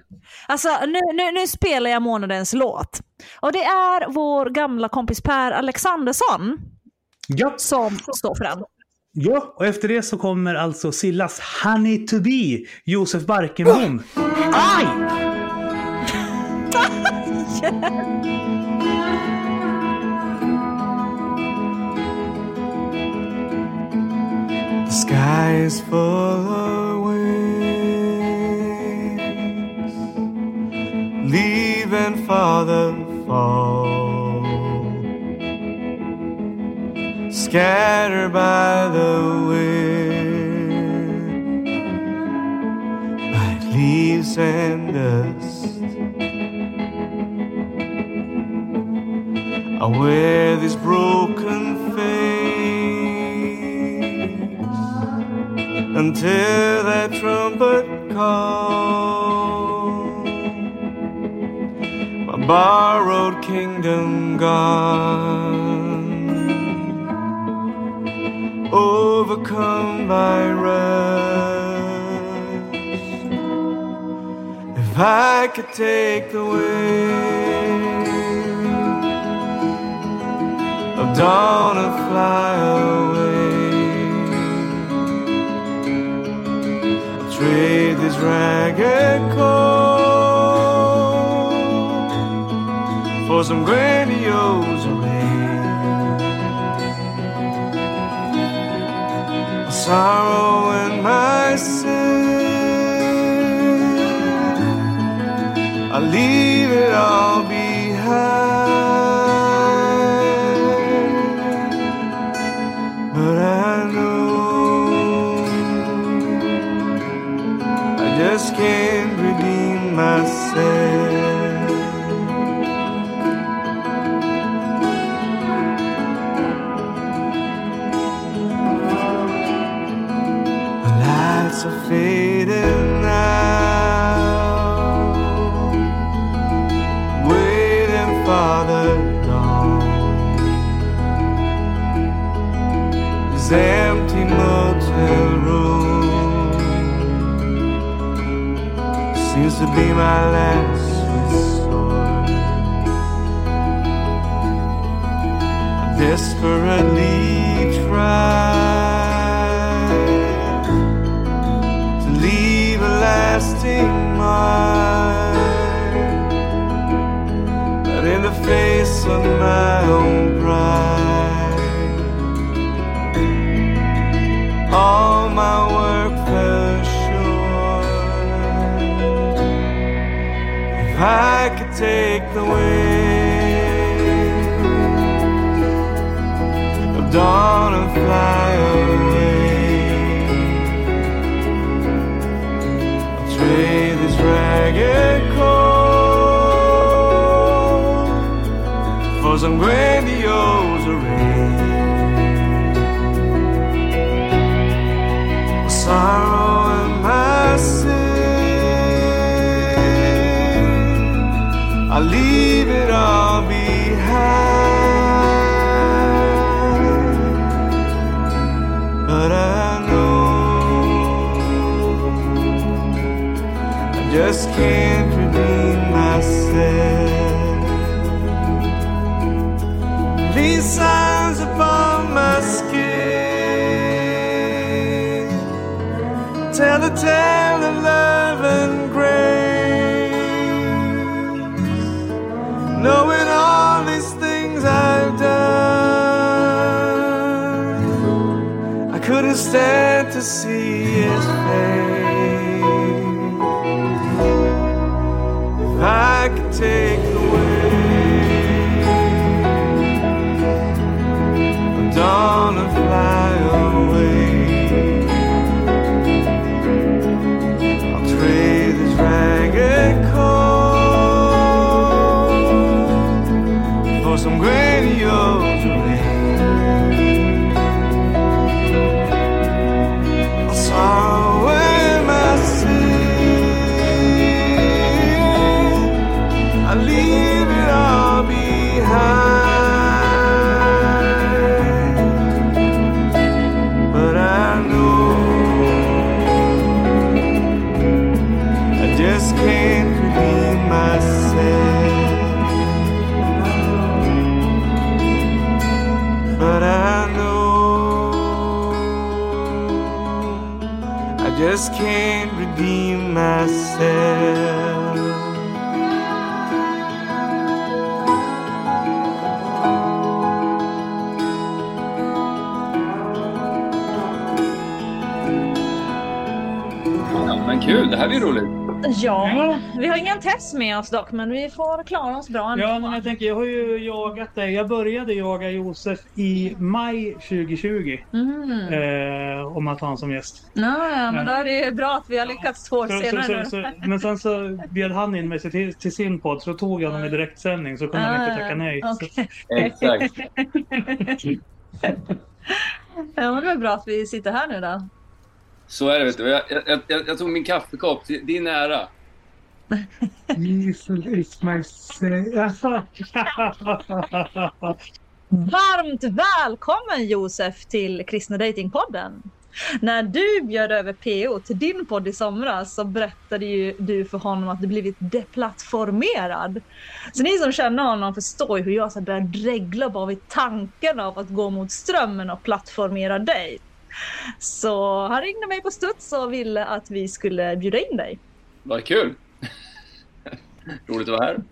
Alltså nu, nu, nu spelar jag månadens låt. Och det är vår gamla kompis Per Alexandersson ja. som står för den. Ja, och efter det så kommer alltså Sillas Honey to be, Josef Barkenbom. Aj! <laughs> sky is full of wings, leaving for the fall, scattered by the wind, like leaves and dust. I wear this broken until that trumpet call. My borrowed kingdom gone, overcome by rust. If I could take the wings of dawn and fly away. Trade this ragged coat for some grandiose oh, array. My sorrow and my sin, I leave it all say. To be my last resort. I desperately try to leave a lasting mark, but in the face of my own pride, If I could take the wings of dawn and fly away, I'll trade this ragged coat for some grandiose array. sorrow leave it all behind, but I know I just can't redeem myself. These signs upon my skin tell the tale of love med oss dock, men vi får klara oss bra ändå. Ja, men jag tänker, jag har ju jagat dig. Jag började jaga Josef i maj 2020. Mm. Eh, om att ha honom som gäst. Ja, ja, men då är det bra att vi har lyckats två år Så, så, senare. så, så, men sen så bjöd han in mig till, till sin podd, så tog jag honom i direktsändning. Så kunde han inte tacka nej. Okej. Exakt. <laughs> Ja, men det är bra att vi sitter här nu då. Så är det, vet du. Jag, jag, jag, jag tog min kaffekopp. till Din ära. Jesus is my Varmt välkommen Josef till Kristna Datingpodden. När du bjöd över PO till din podd i somras så berättade ju du för honom att du blivit deplattformerad. Så ni som känner honom förstår ju hur jag så börjar dregla bara vid tanken av att gå mot strömmen och plattformera dig. Så han ringde mig på studs och ville att vi skulle bjuda in dig. Vad kul. Roligt att vara här.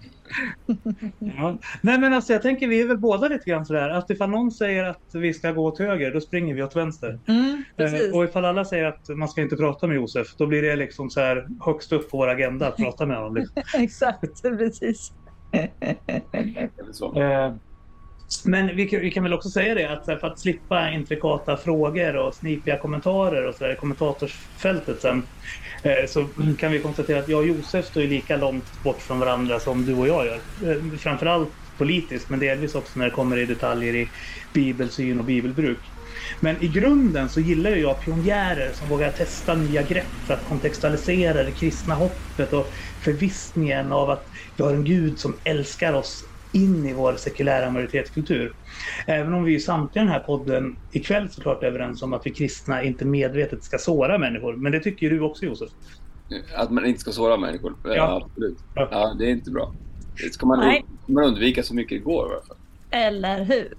Ja. Nej men alltså jag tänker vi är väl båda lite grann sådär att ifall någon säger att vi ska gå åt höger då springer vi åt vänster. Mm. Eh, och ifall alla säger att man ska inte prata med Josef då blir det liksom så här högst upp på vår agenda att prata med honom. Liksom. <laughs> Exakt, precis. Eh, Men vi kan, vi kan väl också säga det att för att slippa intrikata frågor och snipiga kommentarer och så där i kommentatorsfältet sen Eh, så kan vi konstatera att jag och Josef står ju lika långt bort från varandra som du och jag gör. Eh, framförallt politiskt men delvis också när det kommer i detaljer i bibelsyn och bibelbruk. Men i grunden så gillar ju jag pionjärer som vågar testa nya grepp för att kontextualisera det kristna hoppet och förvissningen av att vi har en Gud som älskar oss in i vår sekulära majoritetskultur. Även om vi i samtliga den här podden ikväll såklart är överens om att vi kristna inte medvetet ska såra människor. Men det tycker ju du också Josef. Att man inte ska såra människor. Ja, Ja. absolut. Ja. Ja, det är inte bra. Det ska man, Nej. man undvika så mycket det går i alla fall. Eller hur?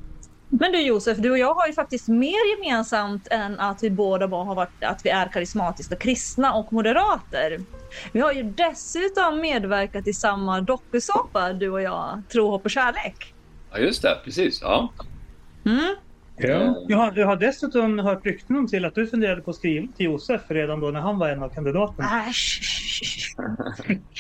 Men du Josef, du och jag har ju faktiskt mer gemensamt än att vi båda bara har varit att vi är karismatiska kristna och moderater. Vi har ju dessutom medverkat i samma dokusåpa, du och jag, Tro, hopp och kärlek. Ja, just det. Precis. Ja. Mm. Ja. Jag, har, jag har dessutom hört rykten om till att du funderade på att skriva till Josef redan då när han var en av kandidaterna. Äsch.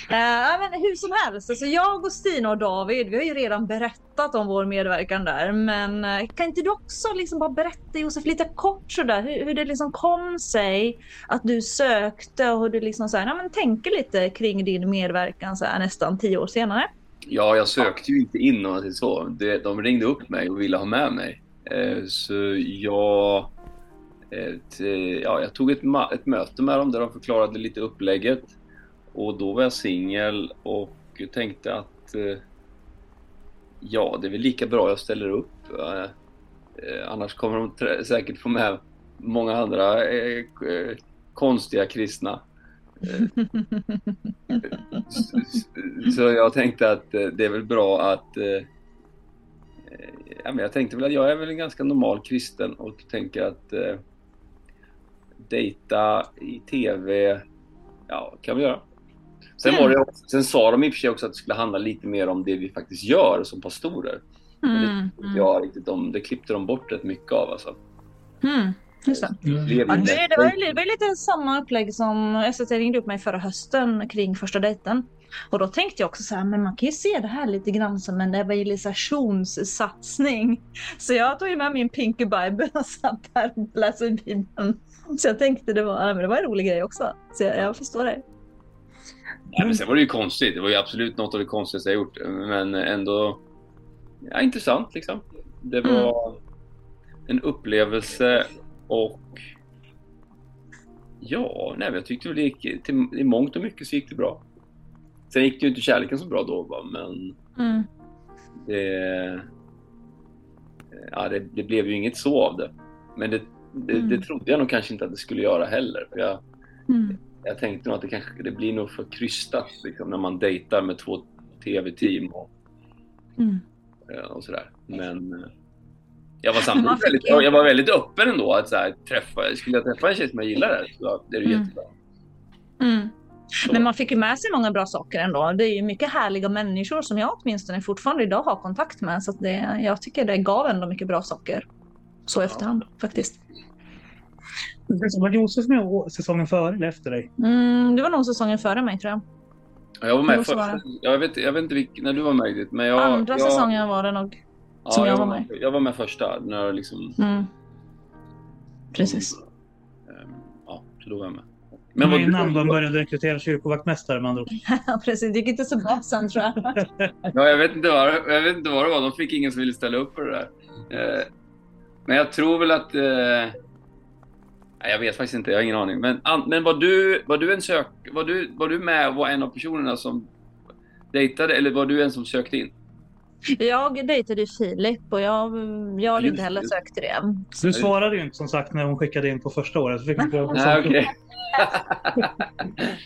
Eh, men hur som helst, alltså jag och Stina och David, vi har ju redan berättat om vår medverkan där. Men eh, kan inte du också liksom bara berätta Josef lite kort sådär hur, hur det liksom kom sig att du sökte och hur du liksom så här, ja, men tänker lite kring din medverkan så här, nästan tio år senare? Ja, jag sökte ju inte in säger så. De ringde upp mig och ville ha med mig. Eh, Så jag, eh, t- ja, jag tog ett, ett möte med dem där de förklarade lite upplägget. Och då var jag singel och tänkte att eh, ja, det är väl lika bra jag ställer upp. Eh, eh, Annars kommer de säkert få med många andra eh, eh, konstiga kristna. <laughs> Eh, så, jag tänkte att eh, det är väl bra att... Ja, men jag tänkte väl att jag är väl en ganska normal kristen och tänker att eh, dejta i TV, ja, kan vi göra. Sen, var det, också- sen sa de i och för sig också att det skulle handla lite mer om det vi faktiskt gör som pastorer. Men det Mm, jag riktigt om. Det klippte de bort rätt mycket av alltså. mm, just det. Mm. Ja, det, var det var lite samma upplägg som SVT ringde upp mig förra hösten kring första dejten. Och då tänkte jag också så här, men man kan ju se det här lite grann som en evangelisationssatsning. Så jag tog ju med min Pinky Bible och satt där och läste Bibeln. Så jag tänkte det var, men det var en rolig grej också. Så jag, jag förstår det. Ja, men sen var det ju konstigt. Det var ju absolut något av det konstigaste jag gjort. Men ändå ja, intressant liksom. Det var en upplevelse och ja, nej, jag tyckte väl det gick till, i mångt och mycket så gick det bra. Sen gick det ju inte kärleken så bra då, va? men Mm. det, ja, det, det blev ju inget så av det. Men det, det, det Mm. trodde jag nog kanske inte att det skulle göra heller. För jag, Mm. jag tänkte nog att det kanske det blir nog för krystat liksom, när man dejtar med två tv-team och, Mm. eh, och sådär. Men eh, jag var samtidigt väldigt, jag var väldigt öppen ändå. Att så här, träffa, skulle jag träffa en tjej som jag gillar så det är det Mm. jättebra. Mm. Men man fick ju med sig många bra saker ändå. Det är ju mycket härliga människor som jag åtminstone fortfarande idag har kontakt med. Så att det, jag tycker det gav ändå mycket bra saker. Så i efterhand faktiskt. Var Josef med säsongen före eller efter dig? Mm, det var nog säsongen före mig tror jag. Ja, Jag var med första, jag vet, jag vet inte vilken, när du var med men jag... Andra jag, säsongen var det nog. ja, som jag jag var med. Jag var med första, när liksom... Mm. Precis. ehm, Ja, så då var jag med. Men vad- innan de började rekrytera kyrkovaktmästare med andra ord. <laughs> Ja, precis. Det gick inte så bra sen tror jag. Ja, jag vet inte vad, jag vet inte vad det var. De fick ingen som ville ställa upp på det där. Eh, men jag tror väl att... Eh, jag vet faktiskt inte, jag har ingen aning. Men, an, men var, du, var du en sök... Var du, var du med och var en av personerna som dejtade, eller var du en som sökte in? Jag dejtade ju Filip och jag, jag Just inte heller sökt till det. Du svarade ju inte som sagt när hon skickade in på första året. Så fick pröva på Nej, okej.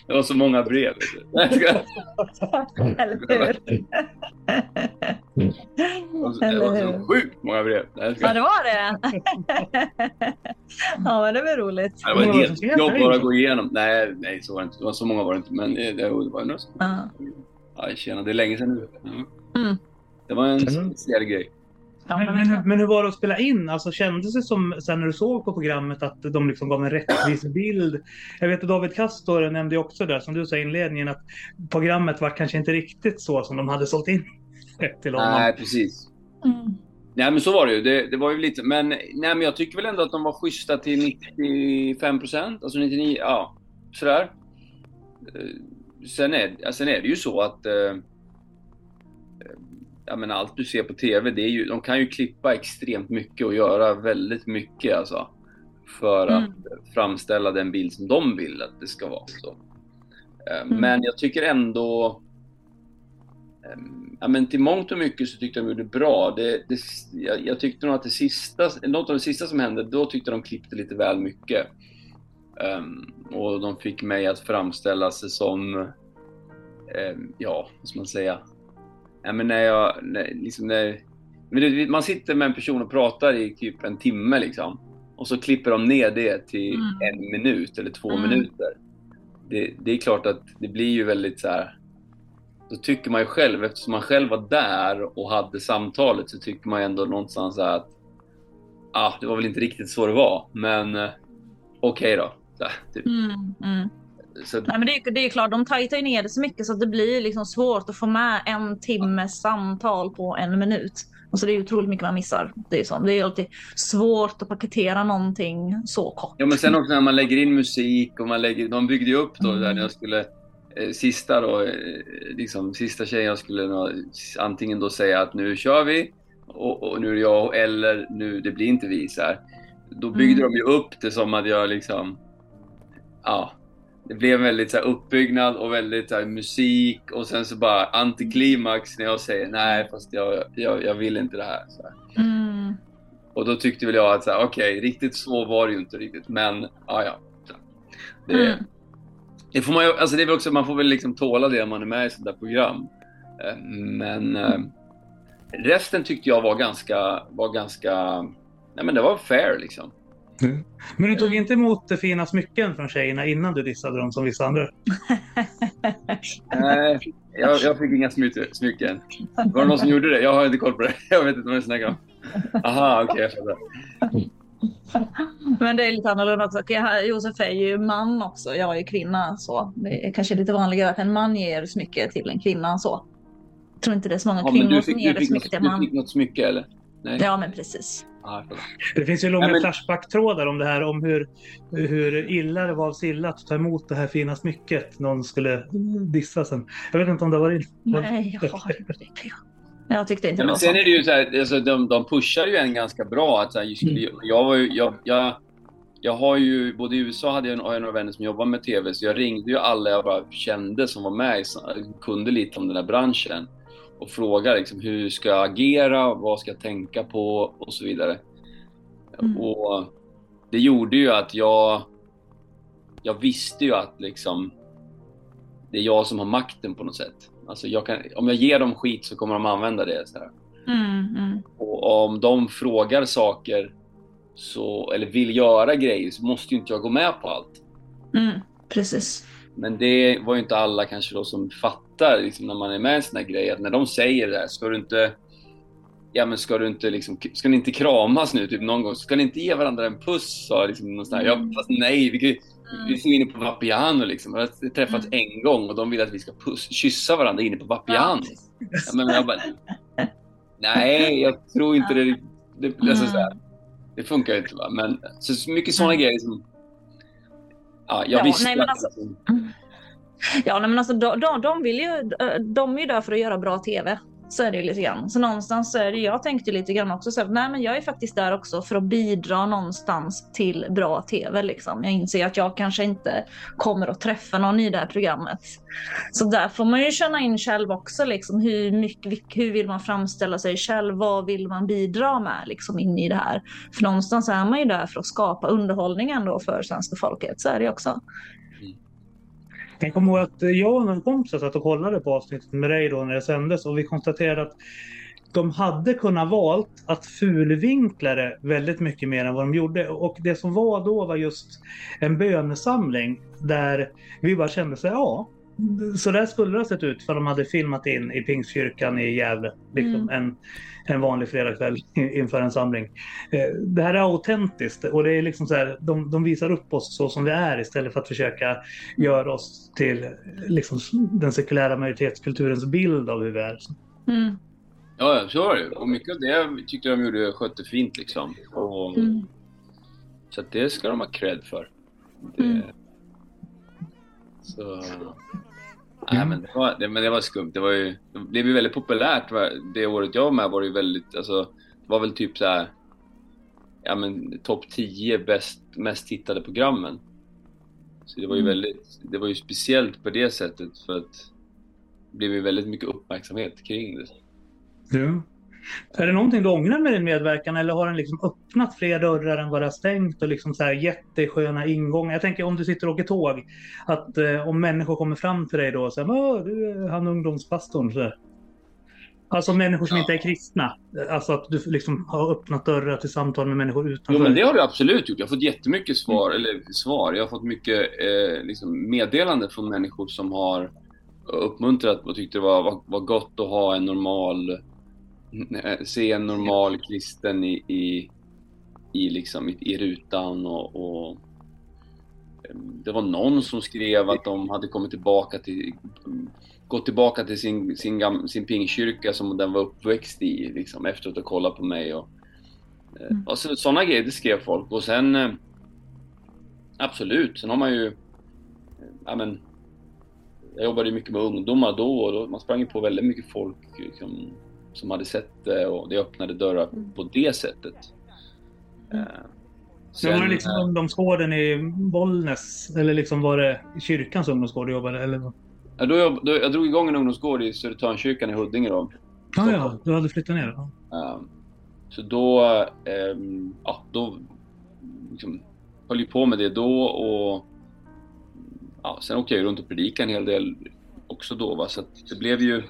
det var så många brev. <laughs> jag. Eller hur? Det var så- sjukt många brev. Jag Ja, det var det. ja, men det var roligt. Det var skrev jobb bara att gå igenom. Nej, nej, så var det inte. Det var så många var det inte. Men det, det var några. Ja. Ja, tjena, det är länge sedan nu. Mm. Det var en Mm. speciell grej. Ja, Men, men, men, hur- var det att spela in? Alltså, kändes det som sen när du såg på programmet att de liksom gav en rättvis bild? Jag vet att David Castor nämnde också där, som du sa i inledningen, att programmet var kanske inte riktigt så som de hade sålt in <laughs> det till honom. Nej, precis. mm. Nej, men så var det ju. Det, det var ju lite... Men, nej, men jag tycker väl ändå att de var schyssta till 95 procent. Alltså 99, ja. Sådär. Eh, Sen är, sen är det ju så att... Eh, jag menar, allt du ser på TV, det är ju, de kan ju klippa extremt mycket och göra väldigt mycket alltså. För Mm. att framställa den bild som de vill att det ska vara. Så. Eh, Mm. Men jag tycker ändå... ehm, ja, men till mångt och mycket så tyckte de gjorde bra. Det, det, jag, jag tyckte nog att det sista, något av det sista som hände, då tyckte de klippte lite väl mycket. Um, och de fick mig att framställa sig som, um, ja, vad ska man säga? Ja, men när jag, när, liksom när, men man sitter med en person och pratar i typ en timme liksom. Och så klipper de ner det till Mm. en minut eller två Mm. minuter. Det, det är klart att det blir ju väldigt så här. Då tycker man ju själv, eftersom man själv var där och hade samtalet, så tycker man ju ändå någonstans att ah, det var väl inte riktigt så det var, men eh, okej då. Så, typ. Mm, mm. Så, Nej, men det, är, det är klart, de tajtar ju ner det så mycket så att det blir liksom svårt att få med en timmes samtal på en minut. Och så det är otroligt mycket man missar. Det är, så. Det är alltid svårt att paketera någonting så kort. Ja, men sen också när man lägger in musik och man lägger, de byggde ju upp då Mm. där när jag skulle, eh, sista då, eh, liksom sista tjejen jag skulle antingen då säga att nu kör vi och, och nu är det jag eller nu, det blir inte vi så här. Då byggde Mm. de ju upp det som att jag liksom, ja, det blev väldigt så här uppbyggnad och väldigt så här musik och sen så bara antiklimax när jag säger nej fast jag, jag, jag vill inte det här. Så här. Mm. Och då tyckte väl jag att så här, okej, riktigt så var det ju inte riktigt, men ja, ja. Det, Mm. det får man ju, alltså det är väl också, man får väl liksom tåla det om man är med i sånt där program. Eh, Men eh, resten tyckte jag var ganska, var ganska, nej men det var fair liksom. <laughs> Men du tog inte emot det fina smycken från tjejerna innan du dissade dem som vissa andra? Nej, jag, jag fick inga smycken. smycken. Var det någon som gjorde det? Jag har inte koll på det. <laughs> Jag vet inte vad du snackar om. Aha, okej, jag fattar. Men det är lite annorlunda också. Josef är ju man också. Jag är ju kvinna. Så. Det är kanske lite vanligare att en man ger smycke till en kvinna. Så. Jag tror inte det är så många Ja, men kvinnor du som fick, ger du det smycke till en du man. fick något smycke eller? Nej? Ja, men precis. Det finns ju långa Ja, men- Flashback-trådar om det här, om hur, hur illa det var av Silla att ta emot det här fina smycket någon skulle dissa sen. Jag vet inte om det var... Nej, jag har inte det. Jag tyckte inte Ja, men sen så. är det ju så här, alltså, de, de pushar ju en ganska bra. Att, så här, just, Mm. jag, var ju, jag, jag, jag har ju, både i USA hade jag, jag några vänner som jobbar med TV, så jag ringde ju alla jag bara kände som var med, kunde lite om den här branschen och frågade liksom, hur ska jag agera, vad ska jag tänka på och så vidare. Mm. Och det gjorde ju att jag, jag visste ju att liksom, det är jag som har makten på något sätt. Alltså jag kan, om jag ger dem skit så kommer de använda det. Så här. Mm, mm. Och om de frågar saker så, eller vill göra grejer så måste ju inte jag gå med på allt. Mm, precis. Men det var ju inte alla kanske då som fattar liksom, när man är med i en sån här grej att när de säger det här, ska du inte Ja men ska du inte liksom, ska ni inte kramas nu typ någon gång? Ska ni inte ge varandra en puss? Sa liksom någon sån här, ja Mm. fast nej, vi, ju- vi Mm. är inne på Vapiano liksom. Vi har träffats en gång och de vill att vi ska puss, kyssa varandra inne på Vapiano. Ja, men jag bara, nej, jag tror inte det. det, alltså, så här, det funkar ju inte. Va? Men så, mycket sådana Mm. grejer som... Ja, jag Ja, visste nej, men att- alltså- Ja, nej, men alltså, de, de, de, vill ju, de är ju där för att göra bra tv. Så är det ju lite grann. Så någonstans så är det, jag tänkte lite grann också så här, nej men jag är faktiskt där också för att bidra någonstans till bra tv liksom. Jag inser att jag kanske inte kommer att träffa någon i det här programmet. Så där får man ju känna in själv också liksom hur mycket, hur vill man framställa sig själv? Vad vill man bidra med liksom in i det här? För någonstans är man ju där för att skapa underhållning ändå för svenska folket. Så är det ju också. Jag kommer ihåg att jag och några kompisar satt och kollade på avsnittet med dig då när det sändes och vi konstaterade att de hade kunnat valt att fulvinkla det väldigt mycket mer än vad de gjorde. Och det som var då var just en bönesamling där vi bara kände så här, ja, så där skulle det ha sett ut för de hade filmat in i Pingstkyrkan i Gävle. Liksom en, en vanlig fredagkväll i- inför en samling. Eh, Det här är autentiskt och det är liksom så här, de, de visar upp oss så som vi är istället för att försöka göra oss till liksom, den sekulära majoritetskulturens bild av hur vi är. Mm. Ja, så var det. Och mycket av det tyckte jag de gjorde skötte fint liksom. Och, Mm. Så det ska de ha cred för. Det, Mm. Så... Nej, men det, var, det, men det var skumt. Det, var ju, det blev ju väldigt populärt. Det året jag var med var det ju väldigt... Alltså, det var väl typ så här... Ja, men topp 10 bäst, mest tittade programmen. Så det var ju Mm. väldigt... Det var ju speciellt på det sättet för att... blev ju väldigt mycket uppmärksamhet kring det. Ja. Är det någonting du ångrar med din medverkan eller har den liksom öppnat fler dörrar än vad det har stängt och liksom så här jättesköna ingångar? Jag tänker om du sitter och åker tåg, att eh, om människor kommer fram till dig då och säger du är han ungdomspastorn. Så här. Alltså människor som Ja. inte är kristna. Alltså att du liksom har öppnat dörrar till samtal med människor utanför. Jo, men det har du absolut gjort. Jag har fått jättemycket svar, eller svar, jag har fått mycket eh, liksom meddelande från människor som har uppmuntrat och tyckte det var, var, var gott att ha en normal, eh, se en normal kristen i, i, i, liksom, i, rutan och, och eh, det var någon som skrev att de hade kommit tillbaka till gått tillbaka till sin, sin, gam, sin pingkyrka som den var uppväxt i liksom, efter att ha kollat på mig och Mm. och så, sådana grejer, det skrev folk. Och sen... eh, Absolut, sen har man ju... eh, Ja, men, jag jobbade ju mycket med ungdomar då och då, man sprang ju på väldigt mycket folk liksom, som hade sett det och det öppnade dörrar Mm. på det sättet. Eh, Men var det sen, liksom eh, ungdomsgården i Bollnäs? Eller liksom var det kyrkans ungdomsgård du jobbade? Eller? vad? ja, då, jag, då, jag drog igång en ungdomsgård i Södertörnkyrkan i Huddinge då. Ja, ja, du hade flyttat ner? Ja. Eh, Så då, ehm, ja, då liksom, höll jag på med det då och ja, sen åkte jag ju runt och predikade en hel del också då. Va? Så att det blev ju...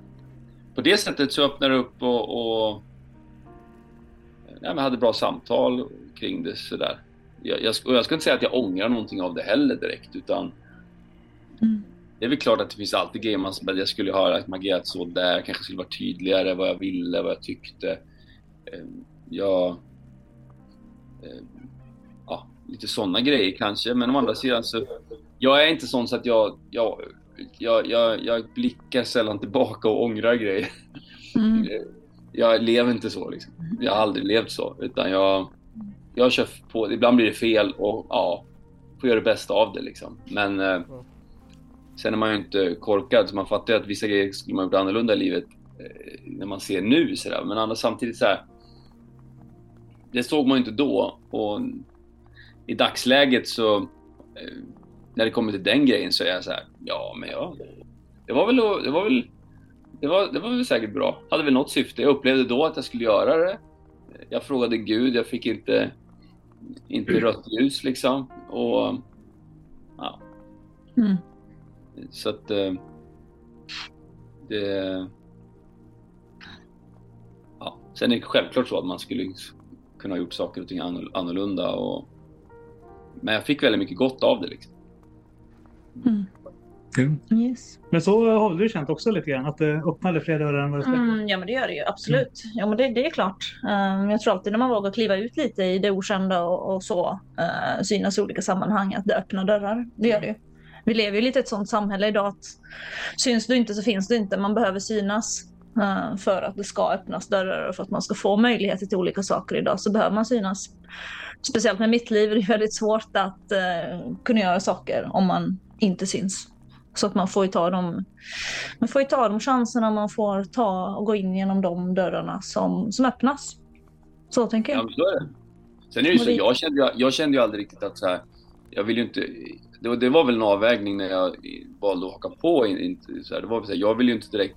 På det sättet så öppnade det upp och, och ja, men hade bra samtal kring det sådär. Jag, jag, och jag ska inte säga att jag ångrar någonting av det heller direkt utan Mm. det är väl klart att det finns alltid grejer man jag skulle ha agerat så där, kanske skulle vara tydligare vad jag ville, vad jag tyckte. Eh, Jag... eh, Ja, lite sådana grejer kanske, men å andra sidan så... Jag är inte sån så att jag... Jag, jag, jag, jag blickar sällan tillbaka och ångrar grejer. Mm. <laughs> Jag lever inte så liksom. Jag har aldrig levt så, utan jag... Jag kör på, ibland blir det fel och ja, får göra det bästa av det liksom. Men eh, sen är man ju inte korkad, så man fattar ju att vissa grejer skulle man gjort annorlunda i livet eh, när man ser nu sådär. Men annars samtidigt så här. Det såg man ju inte då och i dagsläget så eh, när det kommer till den grejen så är jag så här. Ja, men ja, det var väl, det var väl, det var, det var väl säkert bra. Hade väl något syfte. Jag upplevde då att jag skulle göra det. Jag frågade Gud, jag fick inte, inte rött ljus liksom. Och ja, Mm. så att eh, det... Ja. Sen är det självklart så att man skulle kunna ha gjort saker och ting annorl- annorlunda. Och... Men jag fick väldigt mycket gott av det. Liksom. Yes. Men så har du känt också lite grann, att det öppnade fler dörrar än vad det stängde? Mm, ja men det gör det ju absolut. Ja men det, det är klart. Um, jag tror alltid när man vågar kliva ut lite i det okända och, och så, uh, synas i olika sammanhang, att det öppnar dörrar. Det gör det ju. Vi lever ju lite i ett sånt samhälle idag att syns du inte så finns du inte. Man behöver synas eh, för att det ska öppnas dörrar och för att man ska få möjligheter till olika saker idag så behöver man synas. Speciellt med mitt liv är det väldigt svårt att eh, kunna göra saker om man inte syns. Så att man får ju ta de, man får ju ta de chanserna man får ta och gå in genom de dörrarna som, som öppnas. Så tänker Ja, jag. men så är det. Sen är det ju så, jag kände, ju- jag kände ju aldrig riktigt att så här, jag vill ju inte, det var, det var väl en avvägning när jag valde att haka på. in- Inte, så här, det var så här, jag vill ju inte direkt,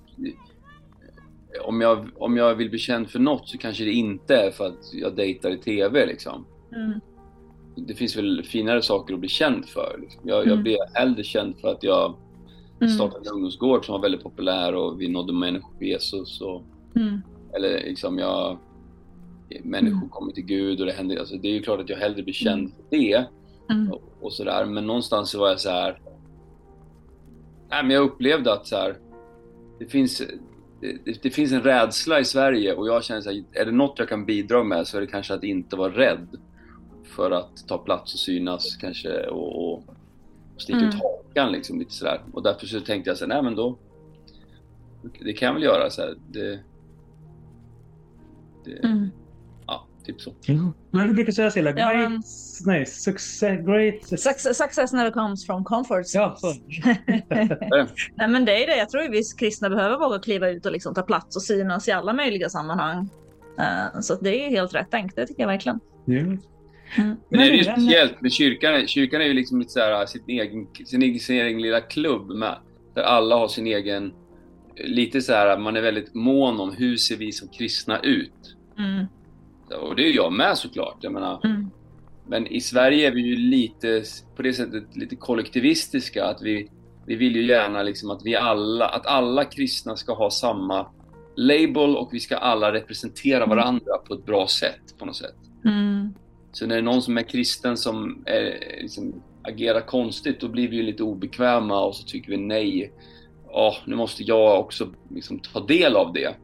om jag, om jag vill bli känd för något så kanske det inte är för att jag dejtar i TV liksom. Mm. Det finns väl finare saker att bli känd för. Liksom. Jag, jag Mm. blev hellre känd för att jag Mm. startade en ungdomsgård som var väldigt populär och vi nådde människor på Jesus. Och, Mm. eller liksom jag... Människor Mm. kommer till Gud och det händer... Alltså det är ju klart att jag hellre blir känd för det Mm. och, och sådär. Men någonstans så var jag så här... Nej, men jag upplevde att så här... Det finns... Det, det, det finns en rädsla i Sverige och jag känner så här, är det något jag kan bidra med så är det kanske att inte vara rädd för att ta plats och synas kanske och, och sticka ut Mm. hakan liksom lite sådär. Och därför så tänkte jag så här, nej men då... Det kan jag väl göra så här. Det, det, Mm. Ja, typ så. Men du brukar säga Silla, Ja, great, men- nej, success, great... Success, success never comes from comfort. Ja, så. <laughs> <laughs> Nej men det är det. Jag tror att vi kristna behöver våga kliva ut och liksom ta plats och synas i alla möjliga sammanhang. Eh, så det är helt rätt tänkt, det tycker jag verkligen. Ja. Mm. Men det är ju speciellt med kyrkan. Kyrkan är ju liksom lite så här, sin, egen, sin, egen, sin egen lilla klubb med. Där alla har sin egen lite så här, man är väldigt mån om hur ser vi som kristna ut? Mm. Och det är jag med såklart. Jag menar, Mm. men i Sverige är vi ju lite, på det sättet, lite kollektivistiska. Att vi, vi vill ju gärna liksom att vi alla, att alla kristna ska ha samma label och vi ska alla representera varandra på ett bra sätt på något sätt. Mm. Så när det är någon som är kristen som är, liksom, agerar konstigt, då blir vi ju lite obekväma och så tycker vi nej. Ja, nu måste jag också liksom, ta del av det.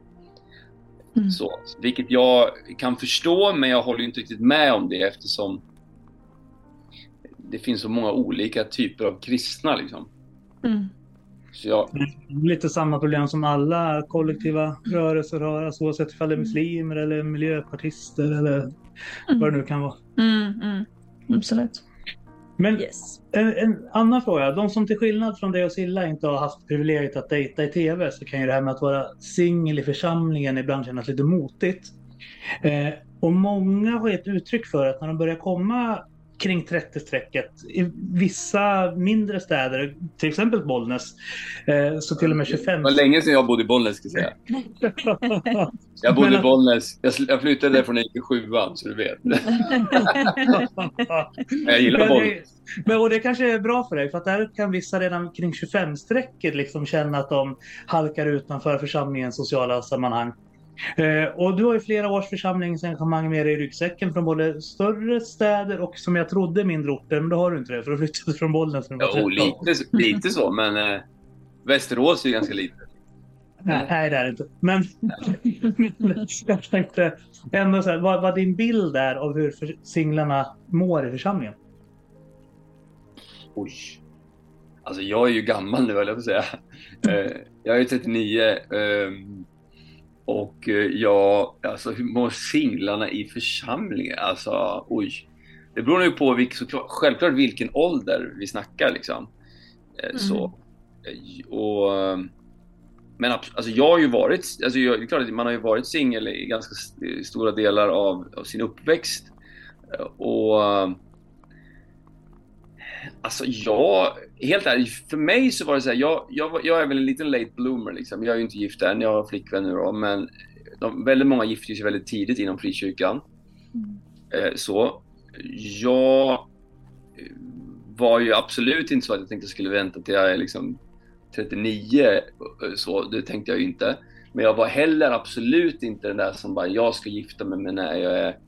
Mm. Så, vilket jag kan förstå, men jag håller ju inte riktigt med om det eftersom det finns så många olika typer av kristna. Liksom. Mm. Så jag, Lite samma problem som alla kollektiva rörelser har, alltså oavsett om det är muslimer eller miljöpartister eller vad det nu kan vara. Mm. Mm. Absolut. Men Yes. en, en annan fråga. De som till skillnad från dig och Silla inte har haft privilegiet att dejta i tv så kan ju det här med att vara singel i församlingen ibland kännas lite motigt. Eh, och många har gett uttryck för att när de börjar komma kring 30-strecket i vissa mindre städer, till exempel Bollnäs, eh, så till och med 25 det var länge sedan jag bodde i Bollnäs, ska jag säga. <laughs> Jag bodde i Bollnäs. Jag, flyttade därifrån när jag gick i sjuan, så du vet. <laughs> Jag gillar Bollnäs. men, och det kanske är bra för dig, för att där kan vissa redan kring 25-strecket liksom känna att de halkar utanför församlingens sociala sammanhang. Eh, och du har ju flera års församlingsengagemang med dig i ryggsäcken från både större städer och som jag trodde mindre orter, men då har du inte det för du flyttade från Bollnäs när du var Jo, 13. lite, lite så, men eh, Västerås är ju ganska litet. Nej, det är det inte. Men <laughs> jag tänkte ändå så här, vad, vad din bild är av hur för, singlarna mår i församlingen. Oj. Alltså jag är ju gammal nu, höll jag på att säga. Eh, jag är 39. Ehm, och eh, jag, alltså hur mår singlarna i församlingen? Alltså, oj. Det beror ju på vilk, såklart, självklart vilken ålder vi snackar liksom. Eh, Så. Eh, Och, eh, men alltså jag har ju varit, alltså jag, det är klart att man har ju varit singel i ganska st- stora delar av, av sin uppväxt. Och eh, Alltså jag, helt ärligt, för mig så var det så här, jag, jag, jag är väl en liten late bloomer liksom. Jag är ju inte gift än, jag har flickvän nu då, men de, väldigt många gifte sig väldigt tidigt inom frikyrkan. Eh, så. Jag eh, var ju absolut inte så att jag tänkte jag skulle vänta till jag är liksom 39, eh, så, det tänkte jag ju inte. Men jag var heller absolut inte den där som bara, jag ska gifta mig när jag är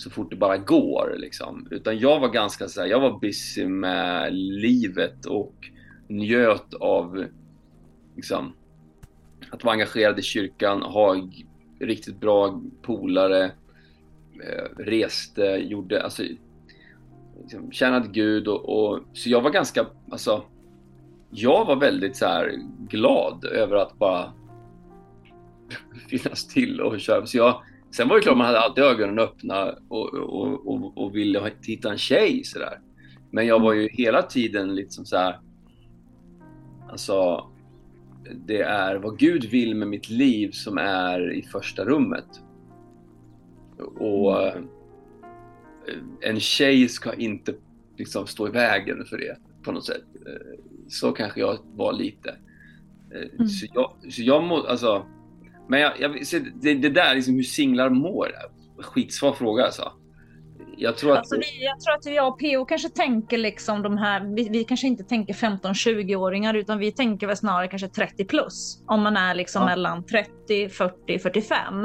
så fort det bara går. Liksom. Utan jag var ganska så här, jag var busy med livet och njöt av liksom, att vara engagerad i kyrkan, ha riktigt bra polare, eh, reste, gjorde, alltså liksom, tjänade Gud och, och så jag var ganska, alltså jag var väldigt så här glad över att bara <laughs> finnas till och köra. Så jag, sen var det klart man hade alltid ögonen öppna och, och, och, och ville hitta en tjej sådär. Men jag var ju hela tiden liksom så här. Alltså, det är vad Gud vill med mitt liv som är i första rummet. Och eh, en tjej ska inte liksom stå i vägen för det på något sätt. Eh, Så kanske jag var lite. Eh, Mm. Så jag, så jag må, alltså, men jag, jag, det, det där liksom hur singlar mår, skitsvår fråga alltså. Jag tror att... Alltså vi, jag tror att jag och PO kanske tänker liksom de här, vi, vi kanske inte tänker 15-20-åringar utan vi tänker väl snarare kanske 30 plus. Om man är liksom Ja. mellan 30, 40, 45.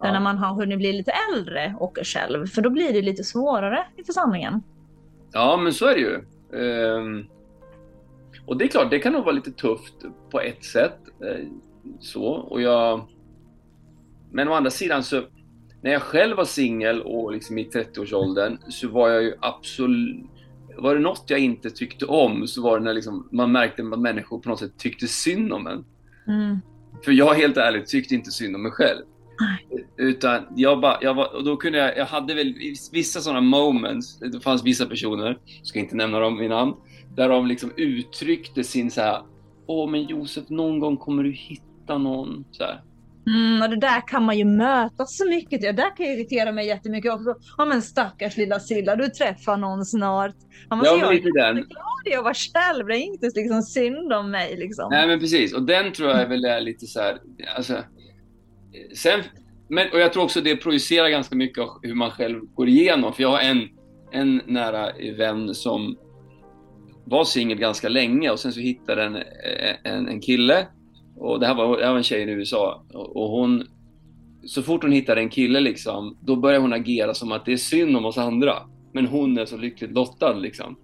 Ja. När man har hunnit bli lite äldre och själv. För då blir det lite svårare i församlingen. Ja, men så är det ju. Ehm, och det är klart, det kan nog vara lite tufft på ett sätt. Så, och jag... Men å andra sidan så, när jag själv var singel och liksom i 30-årsåldern så var jag ju absolut... Var det något jag inte tyckte om så var det när liksom man märkte att människor på något sätt tyckte synd om en. Mm. För jag helt ärligt tyckte inte synd om mig själv. Utan jag bara, jag var, och då kunde jag, jag hade väl vissa sådana moments, det fanns vissa personer, ska inte nämna dem vid namn, där de liksom uttryckte sin så här, åh men Josef, någon gång kommer du hitta någon. Så här. Mm, och det där kan man ju möta så mycket. Det där kan irritera mig jättemycket också. Ja men stackars lilla Silla, du träffar någon snart. Ja, men ju lite den. glad i att vara själv. Det är inte liksom synd om mig liksom. Nej men precis, och den tror jag väl är lite så här, alltså, sen, men, och jag tror också det projicerar ganska mycket av hur man själv går igenom. För jag har en, en nära vän som var singel ganska länge och sen så hittade en, en, en kille. Och det här, var, det här var en tjej i USA. Och, och hon, så fort hon hittade en kille liksom, då börjar hon agera som att det är synd om oss andra. Men hon är så lyckligt lottad liksom.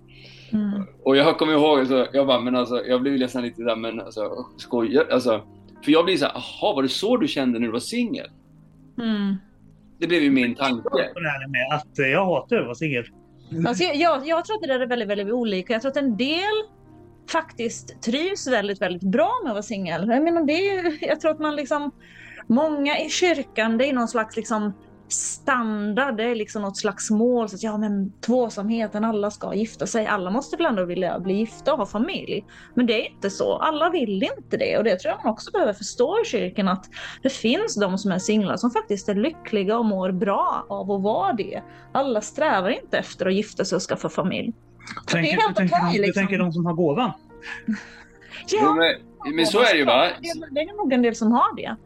Mm. Och jag kommer ihåg, alltså, jag bara, men alltså, jag blev nästan lite där, men alltså, skojar, alltså. För jag blir så här, jaha, var det så du kände när du var singel? Mm. Det blev ju min tanke. Jag eh, jag hatar att vara singel. Alltså, jag, jag, jag tror att det där är väldigt, väldigt olika. Jag tror att en del faktiskt trivs väldigt, väldigt bra med att vara singel. Jag menar, det är ju, jag tror att man liksom, många i kyrkan, det är någon slags liksom standard, det är liksom något slags mål. Så att, ja men tvåsamheten, alla ska gifta sig. Alla måste väl ändå vilja bli gifta och ha familj. Men det är inte så. Alla vill inte det. Och det tror jag man också behöver förstå i kyrkan att det finns de som är singlar som faktiskt är lyckliga och mår bra av att vara det. Alla strävar inte efter att gifta sig och skaffa familj. Tänker, det är helt du, tänker, okej, du liksom. tänker de som har gåvan? Jo, men, men så är det ju va? Det är, det är nog en del som har det.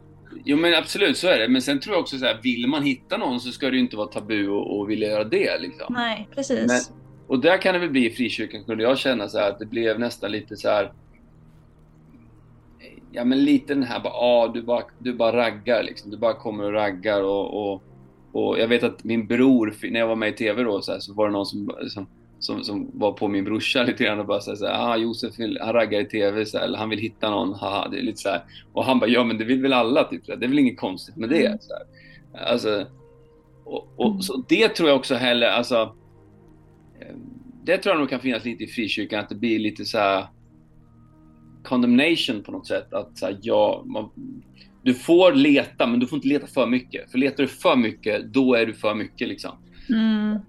Jo men absolut, så är det. Men sen tror jag också så här, vill man hitta någon så ska det ju inte vara tabu och, och vilja göra det liksom. Nej, precis. Men, och där kan det väl bli i frikyrkan kunde jag känna så här, att det blev nästan lite så här. Ja men lite den här bara, ah, du bara, du bara raggar liksom. Du bara kommer och raggar och, och, och jag vet att min bror, när jag var med i TV då så, här, så var det någon som, som, som, som var på min brorsa lite grann och bara så här, så här ah Josef vill, han raggar i TV så eller han vill hitta någon, haha, det är lite så här. Och han bara, ja men det vill väl alla typ, det är väl inget konstigt med det. Mm. Så här. Alltså, och, och Mm. så det tror jag också heller, alltså eh, det tror jag nog kan finnas lite i frikyrkan, att det blir lite så här condemnation på något sätt. Att så här, ja, man, du får leta, men du får inte leta för mycket. För letar du för mycket, då är du för mycket liksom. Mm.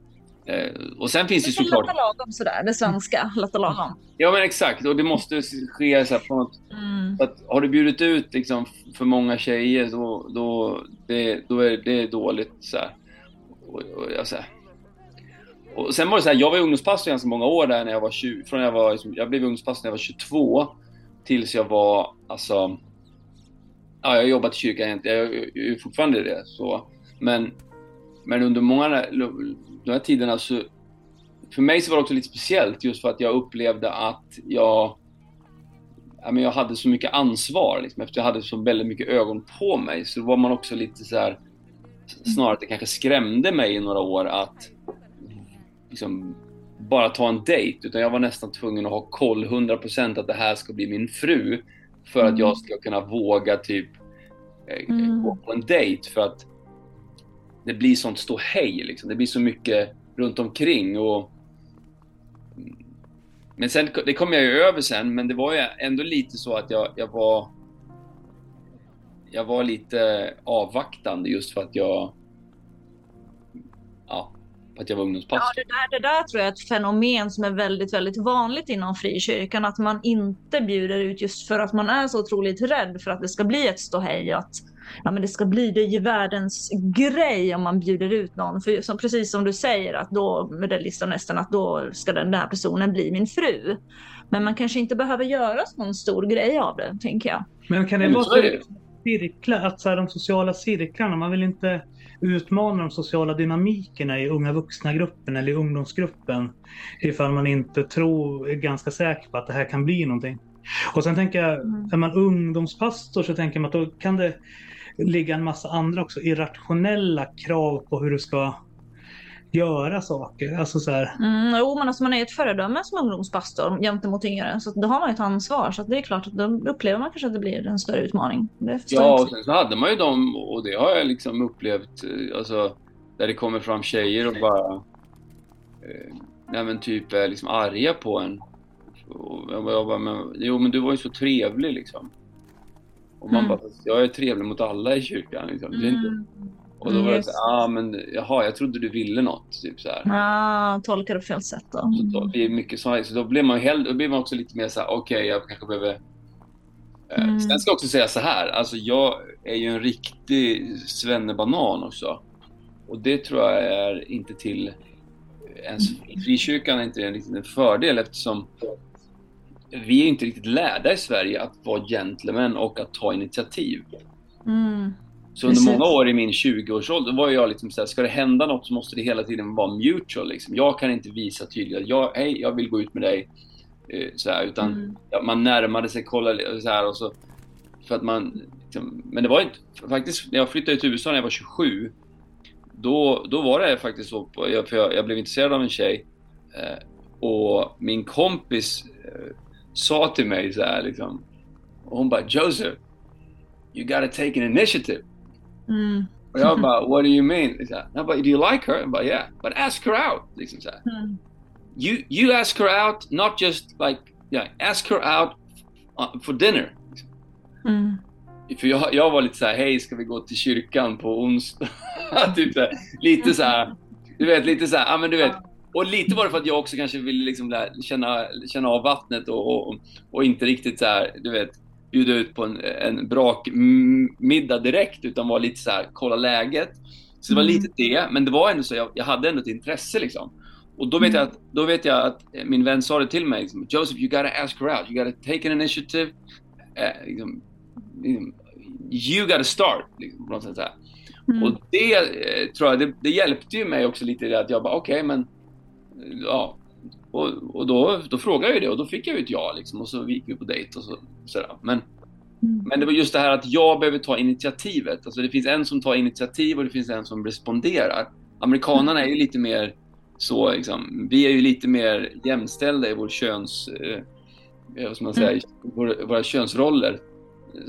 Eh, och sen finns det Det såklart... lätta lagom sådär, det svenska. Lätta lagom. Ja men exakt, och det måste ske så här på något... Mm. Att har du bjudit ut liksom för många tjejer, då, då, det, då är det dåligt. Så. Och, och, jag, så här. och sen var det så här, jag var ungdomspastor ganska många år där när jag var 20, från jag var, liksom, jag blev ungdomspastor när jag var 22 tills jag var, alltså, ja jag har jobbat i kyrkan jag är fortfarande det så, men, men under många de här tiderna så, för mig så var det också lite speciellt just för att jag upplevde att jag ja, men jag hade så mycket ansvar liksom, efter jag hade så väldigt mycket ögon på mig så var man också lite så här snarare att det kanske skrämde mig i några år att liksom, bara ta en dejt utan jag var nästan tvungen att ha koll 100% att det här ska bli min fru för att Mm. jag ska kunna våga typ eh, Mm. gå på en dejt för att det blir sånt ståhej liksom. Det blir så mycket runt omkring och men sen, det kom jag ju över sen, men det var ju ändå lite så att jag, jag var jag var lite avvaktande just för att jag ja, för att jag var Ja, ungdomspastor. det där, det där tror jag är ett fenomen som är väldigt, väldigt vanligt inom frikyrkan. Att man inte bjuder ut just för att man är så otroligt rädd för att det ska bli ett ståhej. Att ja, men det ska bli det är ju världens grej om man bjuder ut någon. För som, precis som du säger, att då med den listan nästan att då ska den där personen bli min fru. Men man kanske inte behöver göra sån stor grej av det, tänker jag. Men kan det vara så cirklar, att så här, de sociala cirklarna, man vill inte utmana de sociala dynamikerna i unga vuxna-gruppen eller i ungdomsgruppen ifall man inte tror, är ganska säker på att det här kan bli någonting. Och sen tänker jag, Mm. är man ungdomspastor så tänker man att då kan det ligga en massa andra också irrationella krav på hur du ska göra saker. Alltså så här, Mm, jo, men alltså man är ett föredöme som ungdomspastor gentemot yngre. Så då har man ju ett ansvar. Så att det är klart att då upplever man kanske att det blir en större utmaning. Ja, och sen så hade man ju dem, och det har jag liksom upplevt, eh, alltså, där det kommer fram tjejer och bara, eh, nej men typ är liksom arga på en. Och jag bara men, jo men du var ju så trevlig liksom. Och man Mm. bara, "Fast jag är trevlig mot alla i kyrkan liksom. Är inte... Mm. Och då var Mm, det så ja ah, men jaha, jag trodde du ville något, typ så här. Ah, tolkar på fel sätt då. Så då blir det mycket så, så då blir man hellre, då blir man också lite mer så här: okej jag kanske behöver Eh, Mm. Sen ska jag också säga så här, alltså jag är ju en riktig svennebanan också. Och det tror jag är inte till ens frikyrkan är inte en riktigt en fördel eftersom vi är inte riktigt lärda i Sverige att vara gentlemen och att ta initiativ. Mm. Så under Precis. många år i min 20-årsålder var jag liksom såhär, ska det hända något så måste det hela tiden vara mutual. Liksom. Jag kan inte visa tydligt att jag, hej, jag vill gå ut med dig. Eh, så här, utan Mm. man närmade sig, kollade så här och så. För att man, liksom, men det var inte, faktiskt när jag flyttade till USA när jag var 27. Då, då var det faktiskt så, för jag, jag blev intresserad av en tjej. Eh, och min kompis eh, sa till mig så här liksom. Och hon bara, Joseph, you gotta take an initiative. Mm. Och jag bara, <laughs> what do you mean? Här, Jag bara, do you like her? Jag bara, yeah. But ask her out. Liksom så. Mm. You, you ask her out, not just like, yeah, ask her out uh, for dinner. Mm. För jag, jag var lite så här, hej, ska vi gå till kyrkan på onsdag? <laughs> typ så här, lite så här, du vet, lite så här, ja men du vet. Och lite var det för att jag också kanske ville liksom lära, känna, känna av vattnet och, och, och inte riktigt så här, du vet, bjuda ut på en, en brak mm, middag direkt, utan var lite så här, kolla läget. Så det var Mm. lite det, men det var ändå så, jag, jag hade ändå ett intresse liksom. Och då vet, Mm. jag att, då vet jag att min vän sa det till mig, liksom, Joseph, you gotta ask her out, you gotta take an initiative. Eh, liksom, liksom, you gotta start. Liksom, på något sätt så. Mm. Och det eh, tror jag, det, det hjälpte ju mig också lite i det att jag bara okej men, eh, ja. Och, och då, då frågade jag det och då fick jag ju ett ja liksom och så gick vi på dejt och så, sådär. Men, Mm. men det var just det här att jag behöver ta initiativet. Alltså det finns en som tar initiativ och det finns en som responderar. Amerikanerna är ju lite mer så liksom, vi är ju lite mer jämställda i vår köns, eh, eh, vad man säga, våra, våra könsroller.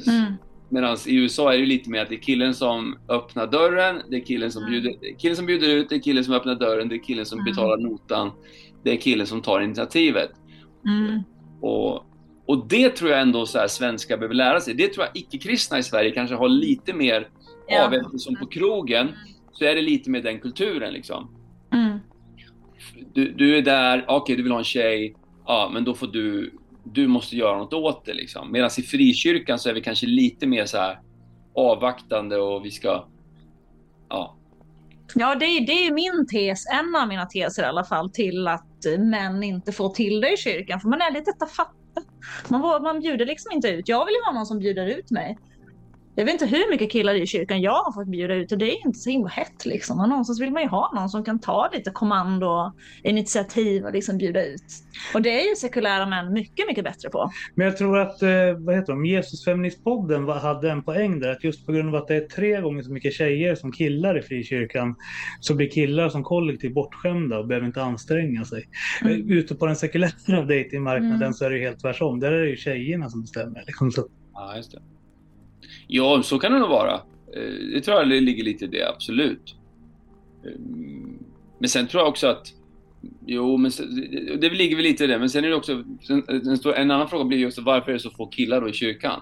Mm. Medan i USA är det lite mer att det är killen som öppnar dörren, det är killen som, Mm. bjuder, killen som bjuder ut, det är killen som öppnar dörren, det är killen som Mm. betalar notan, det är killen som tar initiativet. Mm. Och, och det tror jag ändå så här svenskar behöver lära sig. Det tror jag icke-kristna i Sverige kanske har lite mer Ja. av eftersom på krogen så är det lite med den kulturen liksom. Mm. Du, du är där, okej du vill ha en tjej, ja men då får du, du måste göra något åt det liksom. Medan i frikyrkan så är vi kanske lite mer så här avvaktande och vi ska, ja. Ja, det är, det är min tes, en av mina teser i alla fall, till att eh, män inte får till det i kyrkan. För man är lite tafatt. Man, man bjuder liksom inte ut. Jag vill ju ha någon som bjuder ut mig. Jag vet inte hur mycket killar i kyrkan jag har fått bjuda ut och det är inte så himla hett liksom. Och någonstans vill man ju ha någon som kan ta lite kommando och initiativ och liksom bjuda ut. Och det är ju sekulära män mycket, mycket bättre på. Men jag tror att, eh, vad heter de, Jesusfeministpodden hade en poäng där. Att just på grund av att det är tre gånger så mycket tjejer som killar i frikyrkan så blir killar som kollektiv bortskämda och behöver inte anstränga sig. Mm. Eh, Ute på den sekulära <laughs> datingmarknaden Mm. så är det ju helt tvärtom. Där är det ju tjejerna som bestämmer. Liksom så. Ja, just det. Ja, så kan det nog vara. Eh, Det tror jag det ligger lite i det, absolut. Mm, Men sen tror jag också att Jo, men det ligger väl lite i det. Men sen är det också... En, stor- en annan fråga blir ju också varför är det så få killar då i kyrkan?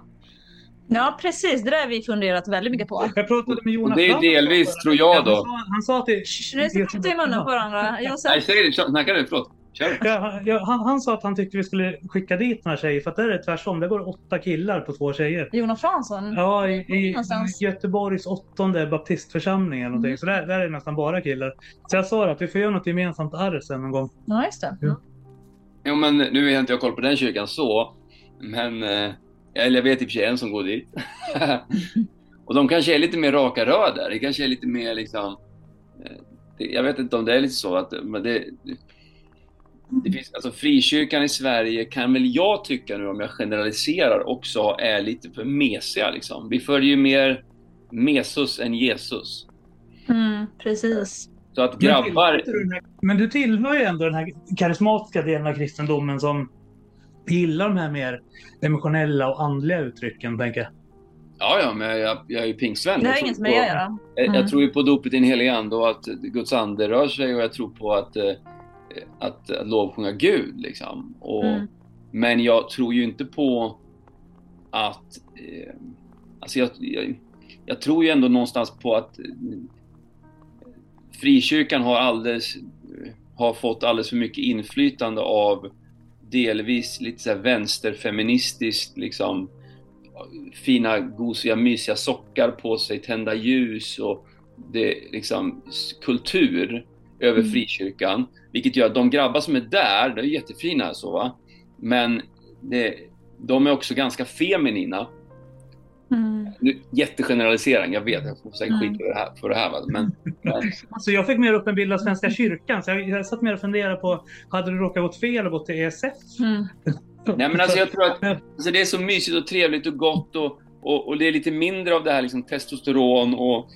Ja, precis. Det där har vi funderat väldigt mycket på. Jag pratade med Jonas Och det är delvis, tror jag då. Han sa, han sa till... Nu ska vi inte i munnen på varandra. Nej, Josef? säg det. Snacka du. Förlåt. Ja, han- ja, han, han sa att han tyckte vi skulle skicka dit några tjejer för att där är det tvärtom. Där går åtta killar på två tjejer. Jonas Fransson? Ja, i, i. Göteborgs åttonde baptistförsamling eller någonting. Mm. Så där, där är det nästan bara killar. Så jag sa att vi får göra något gemensamt arr sen någon gång. Ja, just det. Ja. Jo, men nu har inte jag koll på den kyrkan så. Men... eh, Eller jag vet i och för sig en som går dit. <laughs> och de kanske är lite mer raka rör där. Det kanske är lite mer liksom... eh, Jag vet inte om det är lite så att... Men det, det finns, alltså frikyrkan i Sverige kan väl jag tycka nu om jag generaliserar också är lite för mesiga liksom. Vi följer ju mer Mesus än Jesus. Mm, precis. Så att grabbar... Men, tillhör du den här- men du tillhör ju ändå den här karismatiska delen av kristendomen som gillar de här mer emotionella och andliga uttrycken, tänker jag. Ja, ja, men jag, jag är ju pingstvän. Det har Jag tror inget med det att göra. Jag, Mm. jag tror ju på dopet i en helig ande och att Guds ande rör sig och jag tror på att, eh, att, att lovsjunga Gud. Liksom. Och, Mm. Men jag tror ju inte på att... Eh, alltså jag, jag, jag tror ju ändå någonstans på att eh, frikyrkan har, alldeles, har fått alldeles för mycket inflytande av delvis lite så här vänsterfeministiskt liksom fina, gosiga, mysiga sockar på sig, tända ljus och det liksom kultur över Mm. frikyrkan. Vilket gör att de grabbar som är där, de är jättefina så va. Men det, de är också ganska feminina. Mm. Nu, jättegeneralisering, jag vet, jag får säkert Mm. skit för det här. För det här va? Men, men <laughs> Alltså jag fick mer upp en bild av Svenska kyrkan, så jag, jag satt mer och funderade på, hade du råkat gått fel och gått till ESF? Mm. Nej men alltså jag tror att <laughs> alltså, det är så mysigt och trevligt och gott och, och, och det är lite mindre av det här liksom testosteron och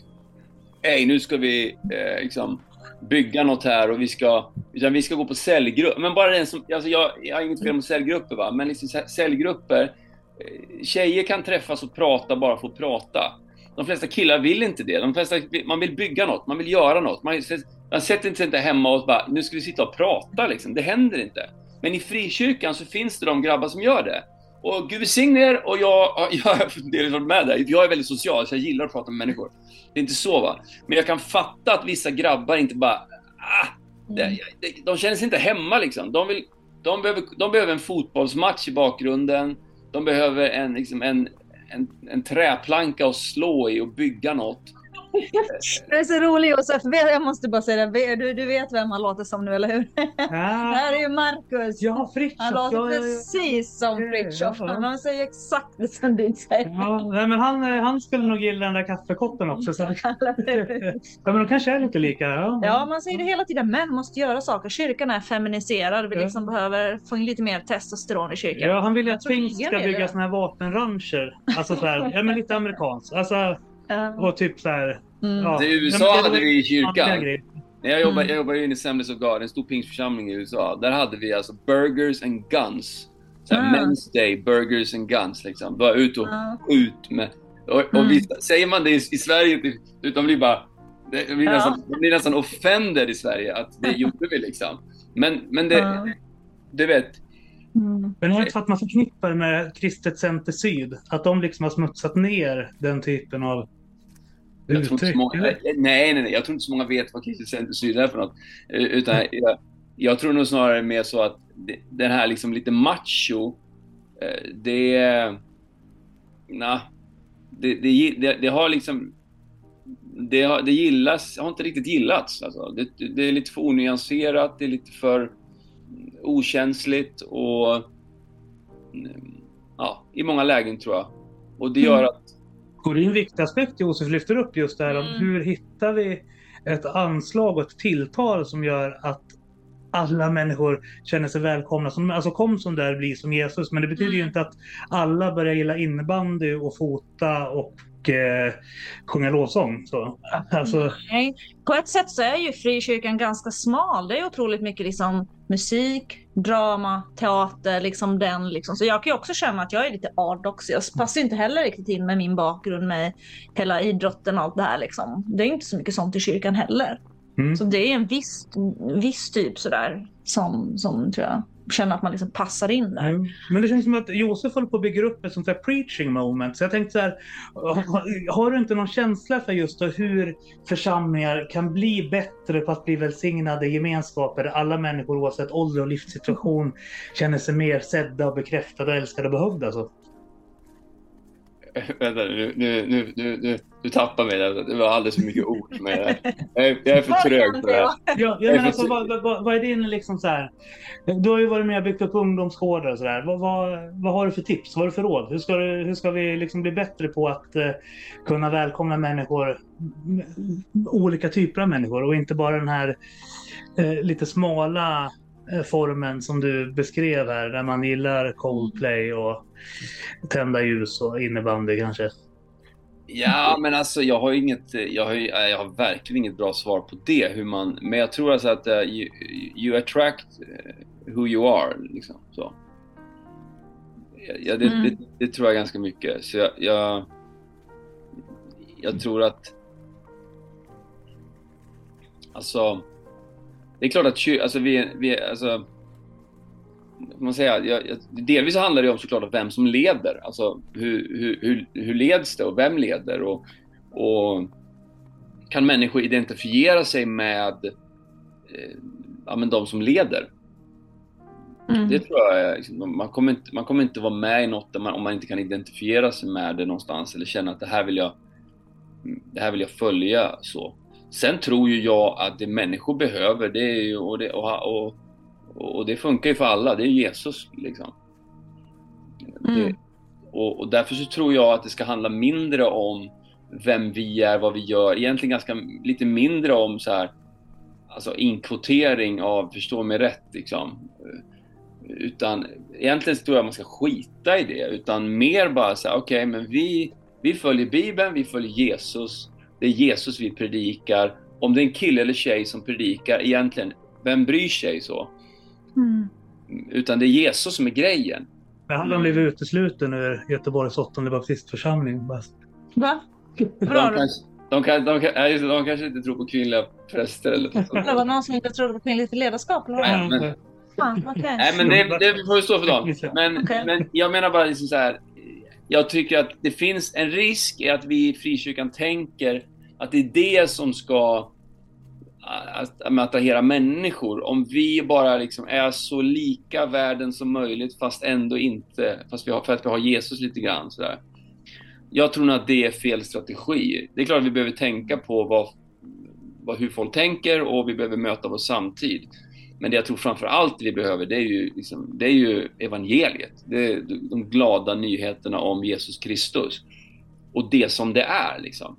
Hej, nu ska vi eh, liksom bygga något här och vi ska, utan vi ska gå på säljgrupper. Men bara den som, alltså jag, jag har inget fel med cellgrupper va, men liksom cellgrupper. Eh, tjejer kan träffas och prata bara för att prata. De flesta killar vill inte det. De flesta, man vill bygga något, man vill göra något. Man, man sätter sig inte hemma och bara, nu ska vi sitta och prata liksom. Det händer inte. Men i frikyrkan så finns det de grabbar som gör det. Och Gud välsigne er och jag, <laughs> jag varit med där. Jag är väldigt social så jag gillar att prata med människor. Det är inte så va. Men jag kan fatta att vissa grabbar inte bara, ah, det, det, de känner sig inte hemma liksom. De, vill, de, behöver, de behöver en fotbollsmatch i bakgrunden. De behöver en, liksom en, en, en träplanka att slå i och bygga något. <laughs> Du är så rolig Josef. Jag måste bara säga det. Du, du vet vem han låter som nu, eller hur? <laughs> Det Ja, här är ju Marcus. ja Fritiof. Han låter ja, precis som Fritiof. ja. Han säger exakt det som du säger. Ja, nej, men han, eh, han skulle nog gilla den där kaffekoppen också. Så. <laughs> Ja, men de kanske är lite lika. Ja, Ja, man säger det hela tiden. Män måste göra saker. Kyrkan är feminiserad. Vi liksom behöver få in lite mer testosteron i kyrkan. Ja, han vill ju att ingen ska bygga det. såna här vapenrancher. Alltså så här, ja men lite amerikanskt. Alltså. Och typ så här. Mm. Ja. I USA hade vi i kyrkan. När jag jobbade, Mm. jag jobbade ju i Assemblies of God, en stor pingstförsamling i USA. Där hade vi alltså burgers and guns. Så här, Ah. Men's Day, burgers and guns liksom. Bara ut och Ja. skjut med... Och, och Mm. säger man det i, i Sverige, det- de blir bara... De blir, Ja. nästan, de blir nästan offended i Sverige att det <laughs> gjorde vi liksom. Men, men det, Ja. du vet, Mm. Men är det inte för att man förknippar med Kristet Center Syd? Att de liksom har smutsat ner den typen av jag tror inte så många, nej, nej, nej, jag tror inte så många vet vad Kristet Center Syd är för något. Eh, Utan jag, jag tror nog snarare mer så att det, den här liksom lite macho, eh, det... Nah, det, det, det, det har liksom... Det, har, det gillas, har inte riktigt gillats. Alltså. Det, det är lite för onyanserat, det är lite för okänsligt och... mm, Ja, i många lägen tror jag. Och det gör Mm. att Och det är en viktig aspekt Josef lyfter upp just det här om Mm. hur hittar vi ett anslag och ett tilltal som gör att alla människor känner sig välkomna. Som, alltså kom som där, bli som Jesus. Men det betyder ju Mm. inte att alla börjar gilla innebandy och fota och eh, sjunga lovsång. Så. Alltså, Nej, på ett sätt så är ju frikyrkan ganska smal. Det är otroligt mycket liksom musik, drama, teater, liksom den liksom. Så jag kan ju också känna att jag är lite ardox. Jag passar inte heller riktigt in med min bakgrund med hela idrotten och allt det här liksom. Det är inte så mycket sånt i kyrkan heller. Mm. Så det är en viss, viss typ sådär som, som tror jag Känna att man liksom passar in där. Mm. Men det känns som att Josef håller på att bygga upp ett sånt där preaching moment. Så jag tänkte så här, har- du inte någon känsla för just då hur församlingar kan bli bättre på att bli välsignade gemenskaper där alla människor oavsett ålder och livssituation känner sig mer sedda och bekräftade, älskade och behövda? Så. <laughs> Vänta nu, nu, nu, nu, nu, du tappar mig där. Det var alldeles för mycket ord. Med det här. jag, är, jag är för trög för det här. Ja, ja, men alltså, vad, vad, vad är din liksom så här? Du har ju varit med och byggt upp ungdomsgårdar och sådär. Vad, vad, vad har du för tips? Vad har du för råd? Hur ska, du, hur ska vi liksom bli bättre på att eh, kunna välkomna människor, olika typer av människor och inte bara den här eh, lite smala formen som du beskrev här där man gillar Coldplay och tända ljus och innebandy kanske. Ja, men alltså jag har inget, jag har, jag har verkligen inget bra svar på det. Hur man, men jag tror alltså att eh, you, you attract eh, who you are. Liksom, så. Ja, det, Mm. det, det tror jag ganska mycket. Så jag, jag, jag tror att... Alltså... Det är klart att kyr- alltså, vi, vi, alltså, man säga, jag, jag, delvis så handlar det om såklart om vem som leder. Alltså hur, hur, hur, hur leds det och vem leder? Och, och kan människor identifiera sig med eh, ja, men de som leder? Mm. Det tror jag liksom, man, kommer inte, man kommer inte vara med i något man, om man inte kan identifiera sig med det någonstans eller känna att det här vill jag, det här vill jag följa. så. Sen tror ju jag att det människor behöver, det är ju, och, det, och, och, och det funkar ju för alla, det är Jesus. Liksom. Mm. Det, och, och därför så tror jag att det ska handla mindre om vem vi är, vad vi gör. Egentligen ganska lite mindre om så här, alltså inkvotering av, förstå mig rätt, liksom. Utan egentligen tror jag man ska skita i det, utan mer bara säga okej, okay, men vi, vi följer Bibeln, vi följer Jesus. Det är Jesus vi predikar. Om det är en kille eller tjej som predikar, egentligen, vem bryr sig så? Mm. Utan det är Jesus som är grejen. Men han har blivit utesluten ur Göteborgs åttonde baptistförsamling. Bara. Va? De Bra. kanske, de, kan, de, kan, nej, det, de kanske inte tror på kvinnliga präster eller något. Det var någon som inte trodde på kvinnligt ledarskap eller? Nej, men- Fan, okej. Nej, men det, det får stå för dem. Men, Okej. men jag menar bara liksom så här. Jag tycker att det finns en risk i att vi i frikyrkan tänker att det är det som ska att, att attrahera människor. Om vi bara liksom är så lika världen som möjligt fast ändå inte, fast vi har, för att vi har Jesus lite grann sådär. Jag tror nog att det är fel strategi. Det är klart att vi behöver tänka på vad, vad, hur folk tänker och vi behöver möta vår samtid. Men det jag tror framför allt vi behöver, det är ju, liksom, det är ju evangeliet. Det är de glada nyheterna om Jesus Kristus. Och det som det är. Liksom.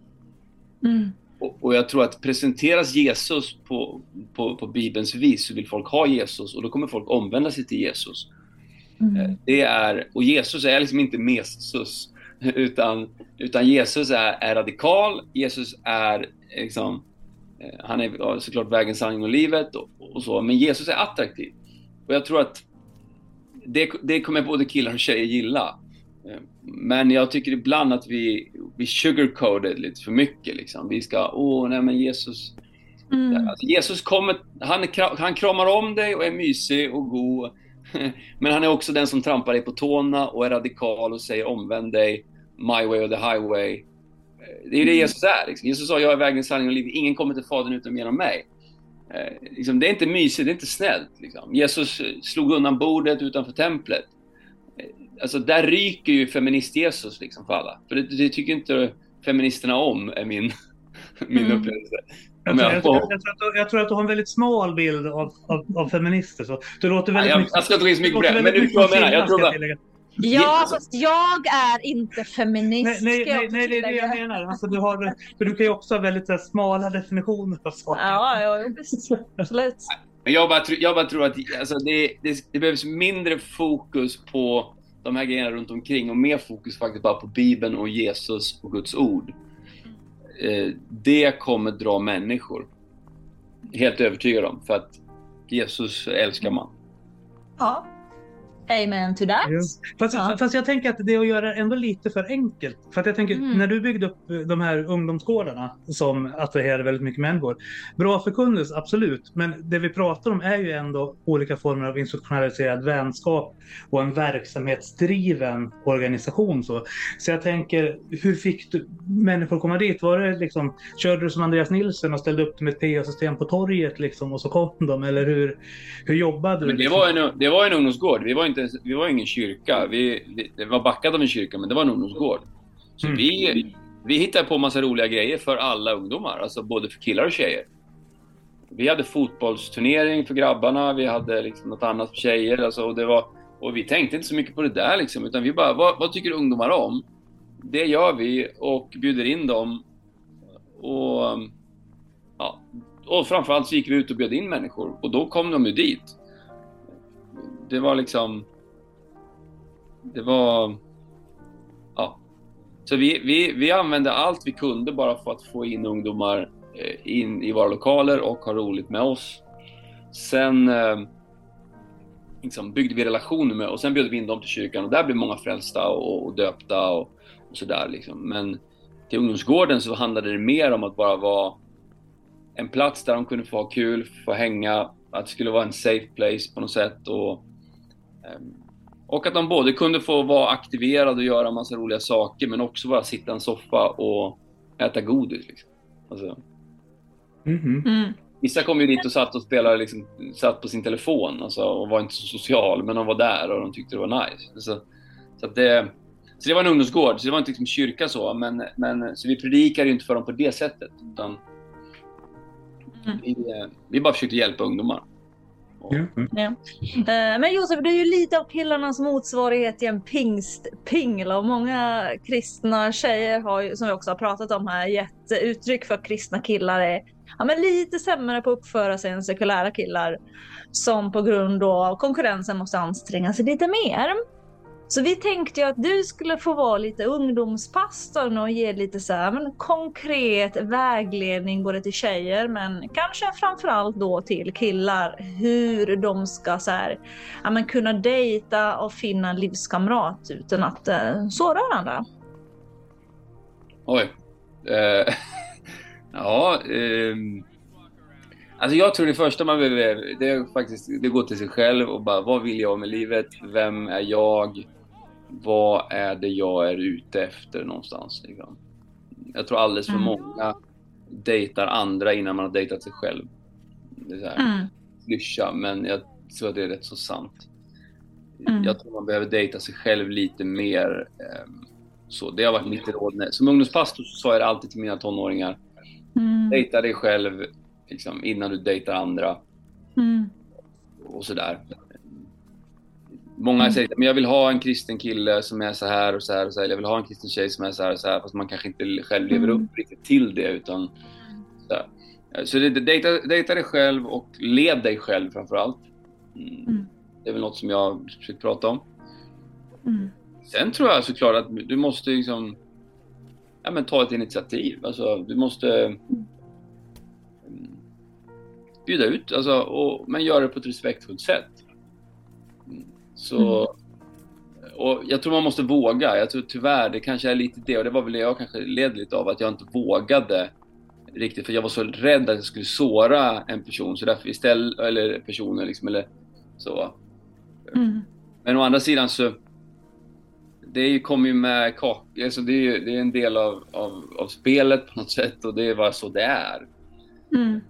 Mm. Och, och jag tror att presenteras Jesus på, på, på Bibelns vis så vill folk ha Jesus och då kommer folk omvända sig till Jesus. Eh, Mm. Det är, och Jesus är liksom inte mesus, utan, utan Jesus är, är radikal, Jesus är liksom, eh, han är såklart vägen, sanningen och livet och, och så, men Jesus är attraktiv. Och jag tror att det, det kommer både killar och tjejer gilla. Eh, Men jag tycker ibland att vi, vi sugarcoated lite för mycket. Liksom. Vi ska, åh nej men Jesus, Mm. Alltså, Jesus kommer, han, han kramar om dig och är mysig och god. <laughs> Men han är också den som trampar dig på tårna och är radikal och säger omvänd dig, my way or the highway. Eh, Det är ju det Jesus är. Liksom. Jesus sa, jag är vägen, sanningen och livet. Ingen kommer till Fadern utan genom mig. Eh, liksom, det är inte mysigt, det är inte snällt. Liksom. Jesus slog undan bordet utanför templet. Alltså, där ryker ju feminist-Jesus liksom, för alla. För det, det tycker inte feministerna om, är min, <laughs> min Mm. upplevelse. Jag, tror, jag tror, jag, tror att du, jag tror att du har en väldigt smal bild av, av, av feminister. Så. Du låter Nej, väldigt jag, mycket, jag ska inte gå in så mycket på det, men du förstår vad jag menar. Jag tror bara. Ja, fast jag är inte feminist. Nej, nej, nej, nej, det är det jag menar. Alltså, du, har, för du kan ju också ha väldigt här, smala definitioner av saker. Ja, ja, visst. Absolut. Men jag bara, jag bara tror att alltså, det, det, det behövs mindre fokus på de här grejerna runt omkring och mer fokus faktiskt bara på Bibeln och Jesus och Guds ord. Eh, det kommer dra människor. Helt övertygad om. För att Jesus älskar man. Ja. Amen to that. Ja. Fast, Ja. fast jag tänker att det är att göra det ändå lite för enkelt. För att jag tänker, Mm. när du byggde upp eh, de här ungdomsgårdarna som attraherade väldigt mycket människor. Bra förkunnelse, absolut. Men det vi pratar om är ju ändå olika former av institutionaliserad vänskap och en verksamhetsdriven organisation. Så, så jag tänker, hur fick du människor komma dit? Var det liksom, körde du som Andreas Nilsson och ställde upp med ett PA-system på torget liksom, och så kom de? Eller hur, hur jobbade du? Men det liksom? var en, det var en ungdomsgård. Vi var, inte, ens- vi var ingen kyrka. Vi, vi- det var backat av en kyrka, men det var en ungdomsgård. Så Mm. vi, vi hittade på massa roliga grejer för alla ungdomar. Alltså både för killar och tjejer. Vi hade fotbollsturnering för grabbarna. Vi hade liksom något annat för tjejer. Alltså, och, det var, och vi tänkte inte så mycket på det där. Liksom, utan vi bara, vad, vad tycker ungdomar om? Det gör vi och bjuder in dem. Och, ja, och framförallt så gick vi ut och bjöd in människor. Och då kom de ju dit det var liksom... Det var... Ja. Så vi, vi, vi använde allt vi kunde bara för att få in ungdomar eh, in i våra lokaler och ha roligt med oss. Sen eh, liksom byggde vi relationer med och sen bjöd vi in dem till kyrkan och där blev många frälsta och, och döpta och, och sådär. Liksom. Men till ungdomsgården så handlade det mer om att bara vara en plats där de kunde få ha kul, få hänga, att det skulle vara en safe place på något sätt. Och, och att de både kunde få vara aktiverade och göra massa roliga saker, men också bara sitta i en soffa och äta godis. Liksom. Alltså, Mhm. Mm. Vissa kom ju dit och satt och spelade, liksom, satt på sin telefon alltså, och var inte så social, men de var där och de tyckte det var nice. Så, så, att det, så det var en ungdomsgård, så det var inte liksom kyrka så, men, men så vi predikade ju inte för dem på det sättet. Utan Mm. vi, vi bara försökte hjälpa ungdomar. Mm. Ja. Eh, Men Josef, du är ju lite av killarnas motsvarighet till en pingstpingel och många kristna tjejer har ju, som vi också har pratat om här, gett uttryck för att kristna killar är ja, men lite sämre på att uppföra sig än sekulära killar som på grund av konkurrensen måste anstränga sig lite mer. Så vi tänkte ju att du skulle få vara lite ungdomspastorn och ge lite så här, men konkret vägledning både till tjejer men kanske framförallt då till killar hur de ska så här, ja, men kunna dejta och finna en livskamrat utan att eh, såra varandra. Oj. Eh, <laughs> ja. eh, alltså jag tror det första man behöver, det är faktiskt det går till sig själv och bara vad vill jag med livet? Vem är jag? Vad är det jag är ute efter någonstans? Liksom. Jag tror alldeles för Mm. många dejtar andra innan man har dejtat sig själv. Det är så här, Mm. klyscha, men jag tror att det är rätt så sant. Mm. Jag tror man behöver dejta sig själv lite mer. ehm, så det har varit mitt råd. Som ungdomspastor så sa jag det alltid till mina tonåringar. Mm. Dejta dig själv liksom, innan du dejtar andra Mm. och sådär. Många Mm. säger men jag vill ha en kristen kille som är så här och så här och så här. Jag vill ha en kristen tjej som är så här och så här. Fast man kanske inte själv lever Mm. upp riktigt till det. Utan, så så det, dejta, dejta dig själv och led dig själv framför allt. Mm. Mm. Det är väl något som jag försökt prata om. Mm. Sen tror jag såklart att du måste liksom ja, men ta ett initiativ. Alltså, du måste bjuda ut, alltså, och, men göra det på ett respektfullt sätt. Mm, Så, och jag tror man måste våga. Jag tror tyvärr, det kanske är lite det, och det var väl det jag kanske led lite av, att jag inte vågade riktigt, för jag var så rädd att jag skulle såra en person, så därför istället, eller personer liksom, eller så. Mm. Men å andra sidan så det kommer ju med kak, alltså det är, ju- det är en del av, av, av spelet på något sätt och det är bara så det är. Mm.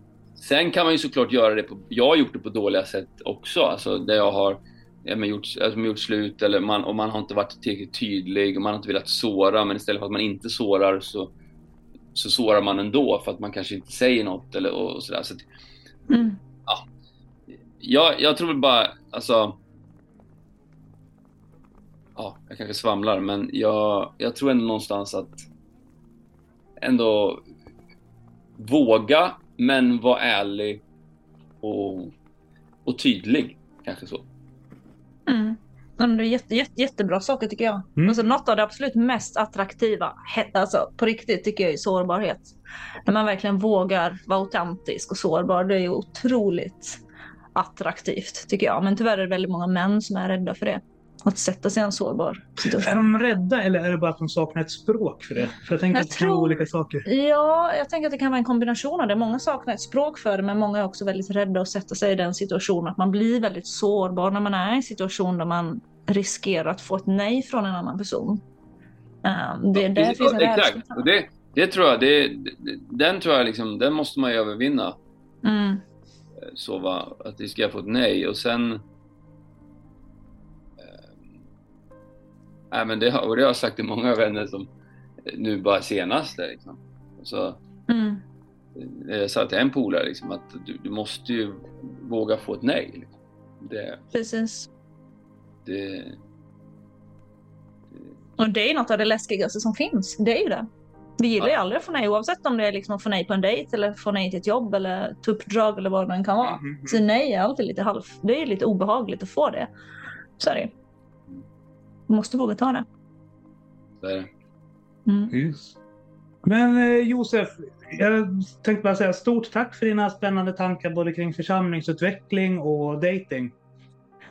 Sen kan man ju såklart göra det på, jag har gjort det på dåliga sätt också, alltså där jag har ja, men gjort, alltså, gjort slut eller man, och man har inte varit tillräckligt tydlig och man har inte velat såra men istället för att man inte sårar så, så sårar man ändå för att man kanske inte säger något eller och, och sådär. Så att, Mm. jag, jag tror bara, alltså... Ja, jag kanske svamlar, men jag, jag tror ändå någonstans att ändå våga, men vara ärlig och, och tydlig. Kanske så. Mm. Men det är jätte, jätte, jättebra saker tycker jag. Mm. Alltså, något av det absolut mest attraktiva, alltså, på riktigt tycker jag är sårbarhet. När man verkligen vågar vara autentisk och sårbar, det är ju otroligt attraktivt tycker jag. Men tyvärr är det väldigt många män som är rädda för det. <laughs> Att sätta sig i en sårbar Är situation. de rädda eller är det bara att de saknar ett språk för det? För jag tänker Jag att det kan vara tror- olika saker. Ja, jag tänker att det kan vara en kombination av det. Många saknar ett språk för det, men många är också väldigt rädda att sätta sig i den situationen. Att man blir väldigt sårbar när man är i en situation där man riskerar att få ett nej från en annan person. Um, det, där Precis, finns en rädsla. Exakt. Och det, det tror jag, det, det- den tror jag liksom, den måste man ju övervinna. Mm. Så va, att vi ska få ett nej och sen... nej men det, och det har jag sagt till många vänner som eh, nu bara senast. Liksom. Så, Mm. eh, jag sa till en polare liksom, att du, du måste ju våga få ett nej. Liksom. Det, Precis. det, Och det är något av det läskigaste som finns. Det är ju det. Vi gillar ju Ja. aldrig att få nej, oavsett om det är liksom att få nej på en dejt eller få nej till ett jobb eller ta uppdrag eller vad det än kan vara. Mhm. Så nej är alltid lite halv... Det är lite obehagligt att få det. Så är det Du måste våga ta det. det är det. Mm. Men eh, Josef, jag tänkte bara säga stort tack för dina spännande tankar både kring församlingsutveckling och dating.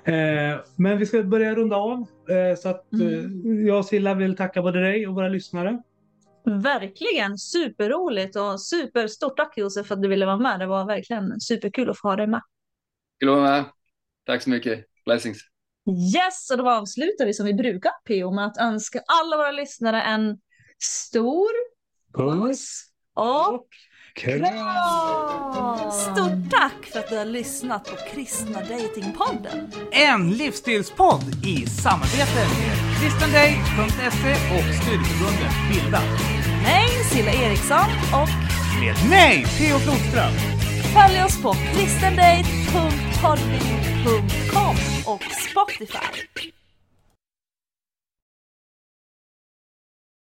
Eh, men vi ska börja runda av. Eh, så att eh, jag och Silla vill tacka både dig och våra lyssnare. Verkligen superroligt och superstort tack Josef för att du ville vara med. Det var verkligen superkul att få ha dig med. Kul att vara med. Tack så mycket. Blessings. Yes, och då avslutar vi som vi brukar PO med att önska alla våra lyssnare en stor Puss och Stort tack för att du har lyssnat på Kristna Datingpodden. En livsstilspodd i samarbete med kristendate.se och studieförbundet Bilda. Mig, Silla Eriksson och Med mig, Theo Flodström följ oss på kristendate.podbean.com och Spotify.